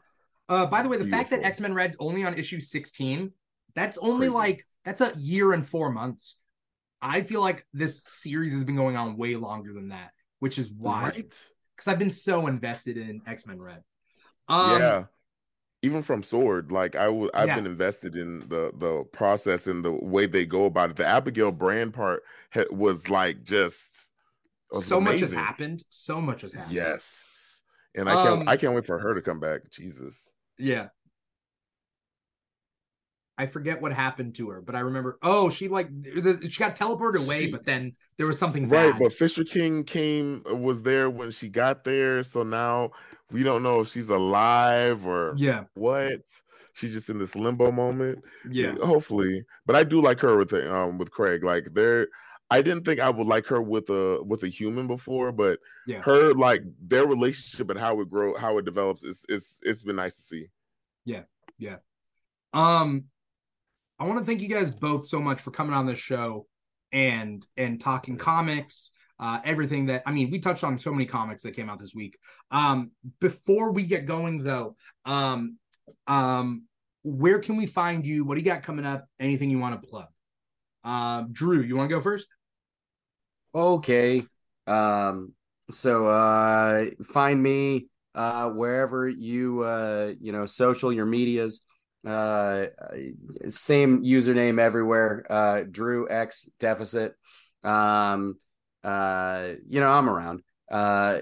Uh, by the way, the fact that X Men Red's only on issue sixteen, that's only Crazy. like that's a year and four months. I feel like this series has been going on way longer than that, which is right? because I've been so invested in X Men Red. Um, yeah. Even from Sword, like I w- I've Yeah. been invested in the the process and the way they go about it. The Abigail Brand part ha- was like just was so much has happened. So much has happened. Yes, and I can't Um, I can't wait for her to come back. Jesus, Yeah. I forget what happened to her, but I remember. Oh, she like she got teleported away, She- but then there was something right? bad. But Fisher King came was there when she got there, so now we don't know if she's alive or yeah, what. She's just in this limbo moment. yeah, hopefully but i do like her with the, um with craig like there i didn't think i would like her with a with a human before but Yeah. her like their relationship and how it grow how it develops is it's it's been nice to see Yeah, yeah. Um, I want to thank you guys both so much for coming on this show and and talking Yes. comics. Uh, everything that I mean, we touched on so many comics that came out this week. Um, before we get going though, um, um, where can we find you? What do you got coming up? Anything you want to plug? Uh, Drew, you want to go first? Okay. Um, so uh find me uh wherever you uh you know social your medias uh same username everywhere uh Drew X deficit. Um uh you know I'm around. Uh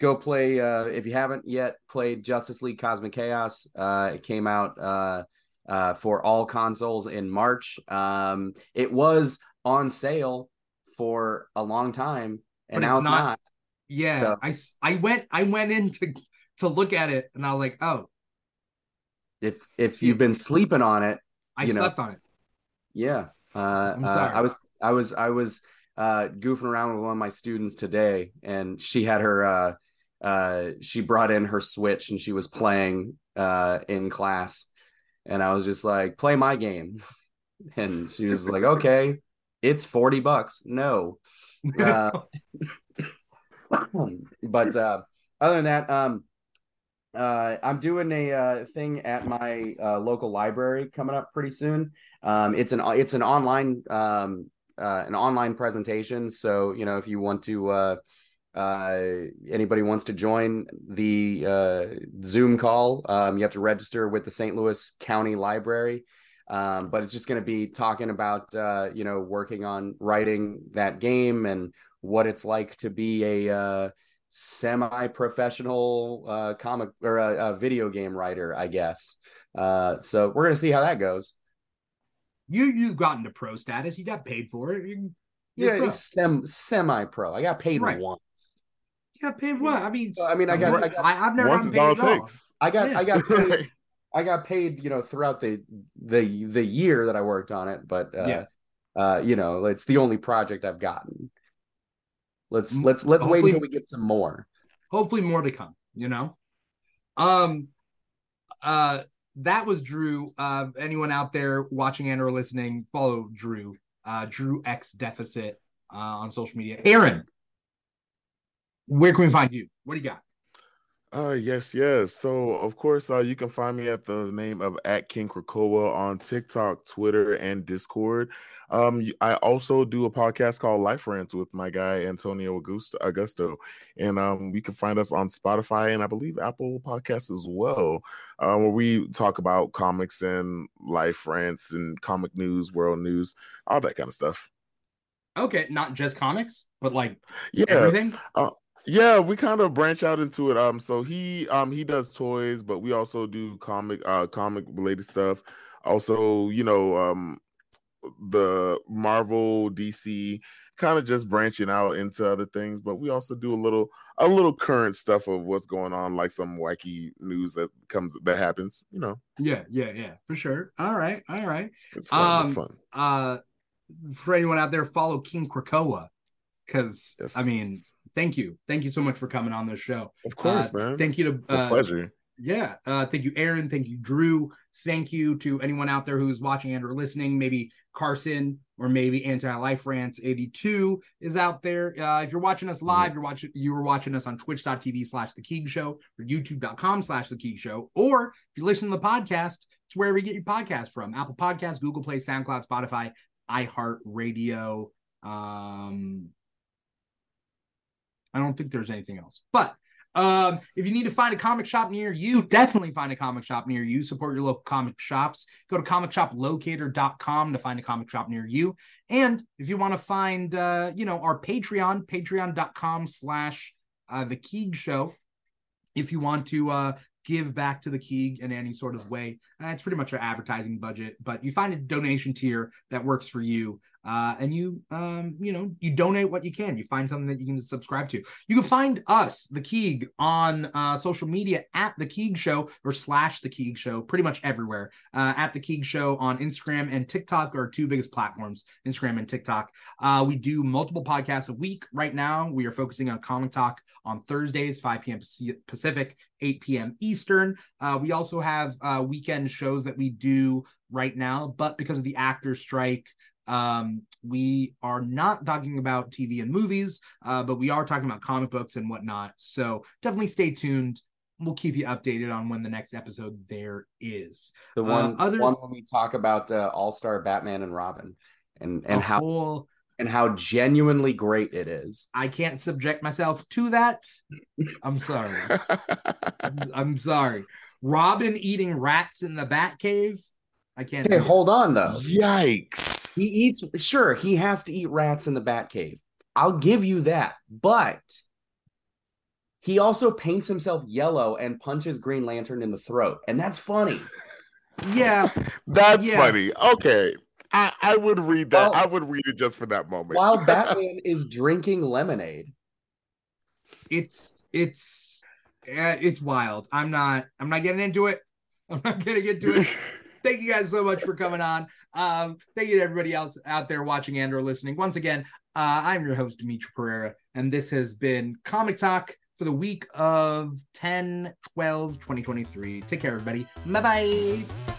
go play uh if you haven't yet played Justice League Cosmic Chaos. Uh it came out uh uh for all consoles in March. Um it was on sale for a long time and But now it's it's not- not, Yeah, So- I I went I went in to to look at it and I was like, oh, if if you've been sleeping on it I You know, slept on it. yeah uh, uh, i was i was i was uh goofing around with one of my students today and she had her uh uh she brought in her switch and she was playing uh in class and i was just like play my game. And she was like okay it's 40 bucks. No. Uh, but uh, other than that, um, uh, I'm doing a uh, thing at my uh, local library coming up pretty soon. Um, it's an it's an online um, uh, an online presentation. So you know if you want to uh, uh, anybody wants to join the uh, Zoom call, um, you have to register with the St. Louis County Library. Um, but it's just going to be talking about uh, you know working on writing that game and what it's like to be a uh, semi-professional uh, comic or a, a video game writer, I guess. Uh, so we're gonna see how that goes. you you've gotten to pro status. You got paid for it. You, you're Yeah, pro. it's sem semi-pro. I got paid Right. once. you got paid what? I mean, I mean, I got- I got- I, have never once gotten is all paid it at all. I got Yeah. I got paid, I got paid, you know, throughout the the the year that I worked on it, but uh, Yeah. uh, you know, it's the only project I've gotten. Let's let's let's wait until we get some more. hopefully more to come. You know, um, uh, that was Drew. Uh, anyone out there watching and or listening, follow Drew. Uh, Drew X Deficit uh, on social media. Aaron, where can we find you? What do you got? Uh yes, yes. So of course, uh, you can find me at the name of at King Krakoa on TikTok, Twitter, and Discord. Um, I also do a podcast called Life Rants with my guy Antonio Augusto, Augusto, and um, you can find us on Spotify and I believe Apple Podcasts as well, uh, where we talk about comics and life rants and comic news, world news, all that kind of stuff. Okay, not just comics, but like Yeah, everything. uh, yeah, we kind of branch out into it. Um, so he um he does toys, but we also do comic uh comic related stuff. Also, you know, um the Marvel, DC, kind of just branching out into other things, but we also do a little a little current stuff of what's going on, like some wacky news that comes that happens. You know, Yeah, yeah, yeah, for sure. All right, all right. it's fun. it's Um, fun. Uh, for anyone out there, follow King Krakoa because Yes. I mean, thank you, thank you so much for coming on this show. Of course, Uh, man. Thank you to it's a uh, pleasure. Yeah. Uh, thank you, Aaron. Thank you, Drew. Thank you to anyone out there who's watching and or listening. Maybe Carson or maybe Anti Life Rants 82 is out there. Uh, if you're watching us live, you're watching you were watching us on twitch.tv slash the Keeg Show or youtube.com slash the Keeg Show. Or if you listen to the podcast, it's wherever you get your podcast from. Apple Podcasts, Google Play, SoundCloud, Spotify, iHeartRadio. Um I don't think there's anything else. But um, if you need to find a comic shop near you, definitely find a comic shop near you. Support your local comic shops. Go to comicshoplocator.com to find a comic shop near you. And if you want to find, uh, you know, our Patreon, patreon.com slash uh, the Keeg Show. If you want to uh, give back to the Keeg in any sort of way, uh, it's pretty much our advertising budget, but you find a donation tier that works for you. Uh, and you, um, you know, you donate what you can. You find something that you can subscribe to. You can find us, the Keeg, on uh, social media at the Keeg Show or slash the Keeg Show, pretty much everywhere. Uh, at the Keeg Show on Instagram and TikTok are two biggest platforms, Instagram and TikTok. Uh, we do multiple podcasts a week. Right now, we are focusing on Comic Talk on Thursdays, 5 p.m. Pacific, 8 p.m. Eastern. Uh, we also have uh, weekend shows that we do right now, but because of the actor strike, um, we are not talking about TV and movies, uh, but we are talking about comic books and whatnot. So definitely stay tuned. We'll keep you updated on when the next episode there is. The Uh, one, other- one when we talk about uh, All Star Batman and Robin, and and A how whole- and how genuinely great it is. I can't subject myself to that. I'm sorry. I'm sorry. Robin eating rats in the Batcave. I can't. Okay, do it. hold on though. Yikes! He eats. Sure, he has to eat rats in the Batcave. I'll give you that, but he also paints himself yellow and punches Green Lantern in the throat, and that's funny. Yeah, That's Yeah. funny. Okay. I, I would read that. Well- I would read it just for that moment. While Batman is drinking lemonade. it's it's uh, it's wild. I'm not. I'm not getting into it. I'm not getting into it. thank you guys so much for coming on. Um, thank you to everybody else out there watching and or listening. Once again, uh, I'm your host, Dimithri Perera, and this has been Comic Talk for the week of 10 12 2023. Take care, everybody. Bye bye.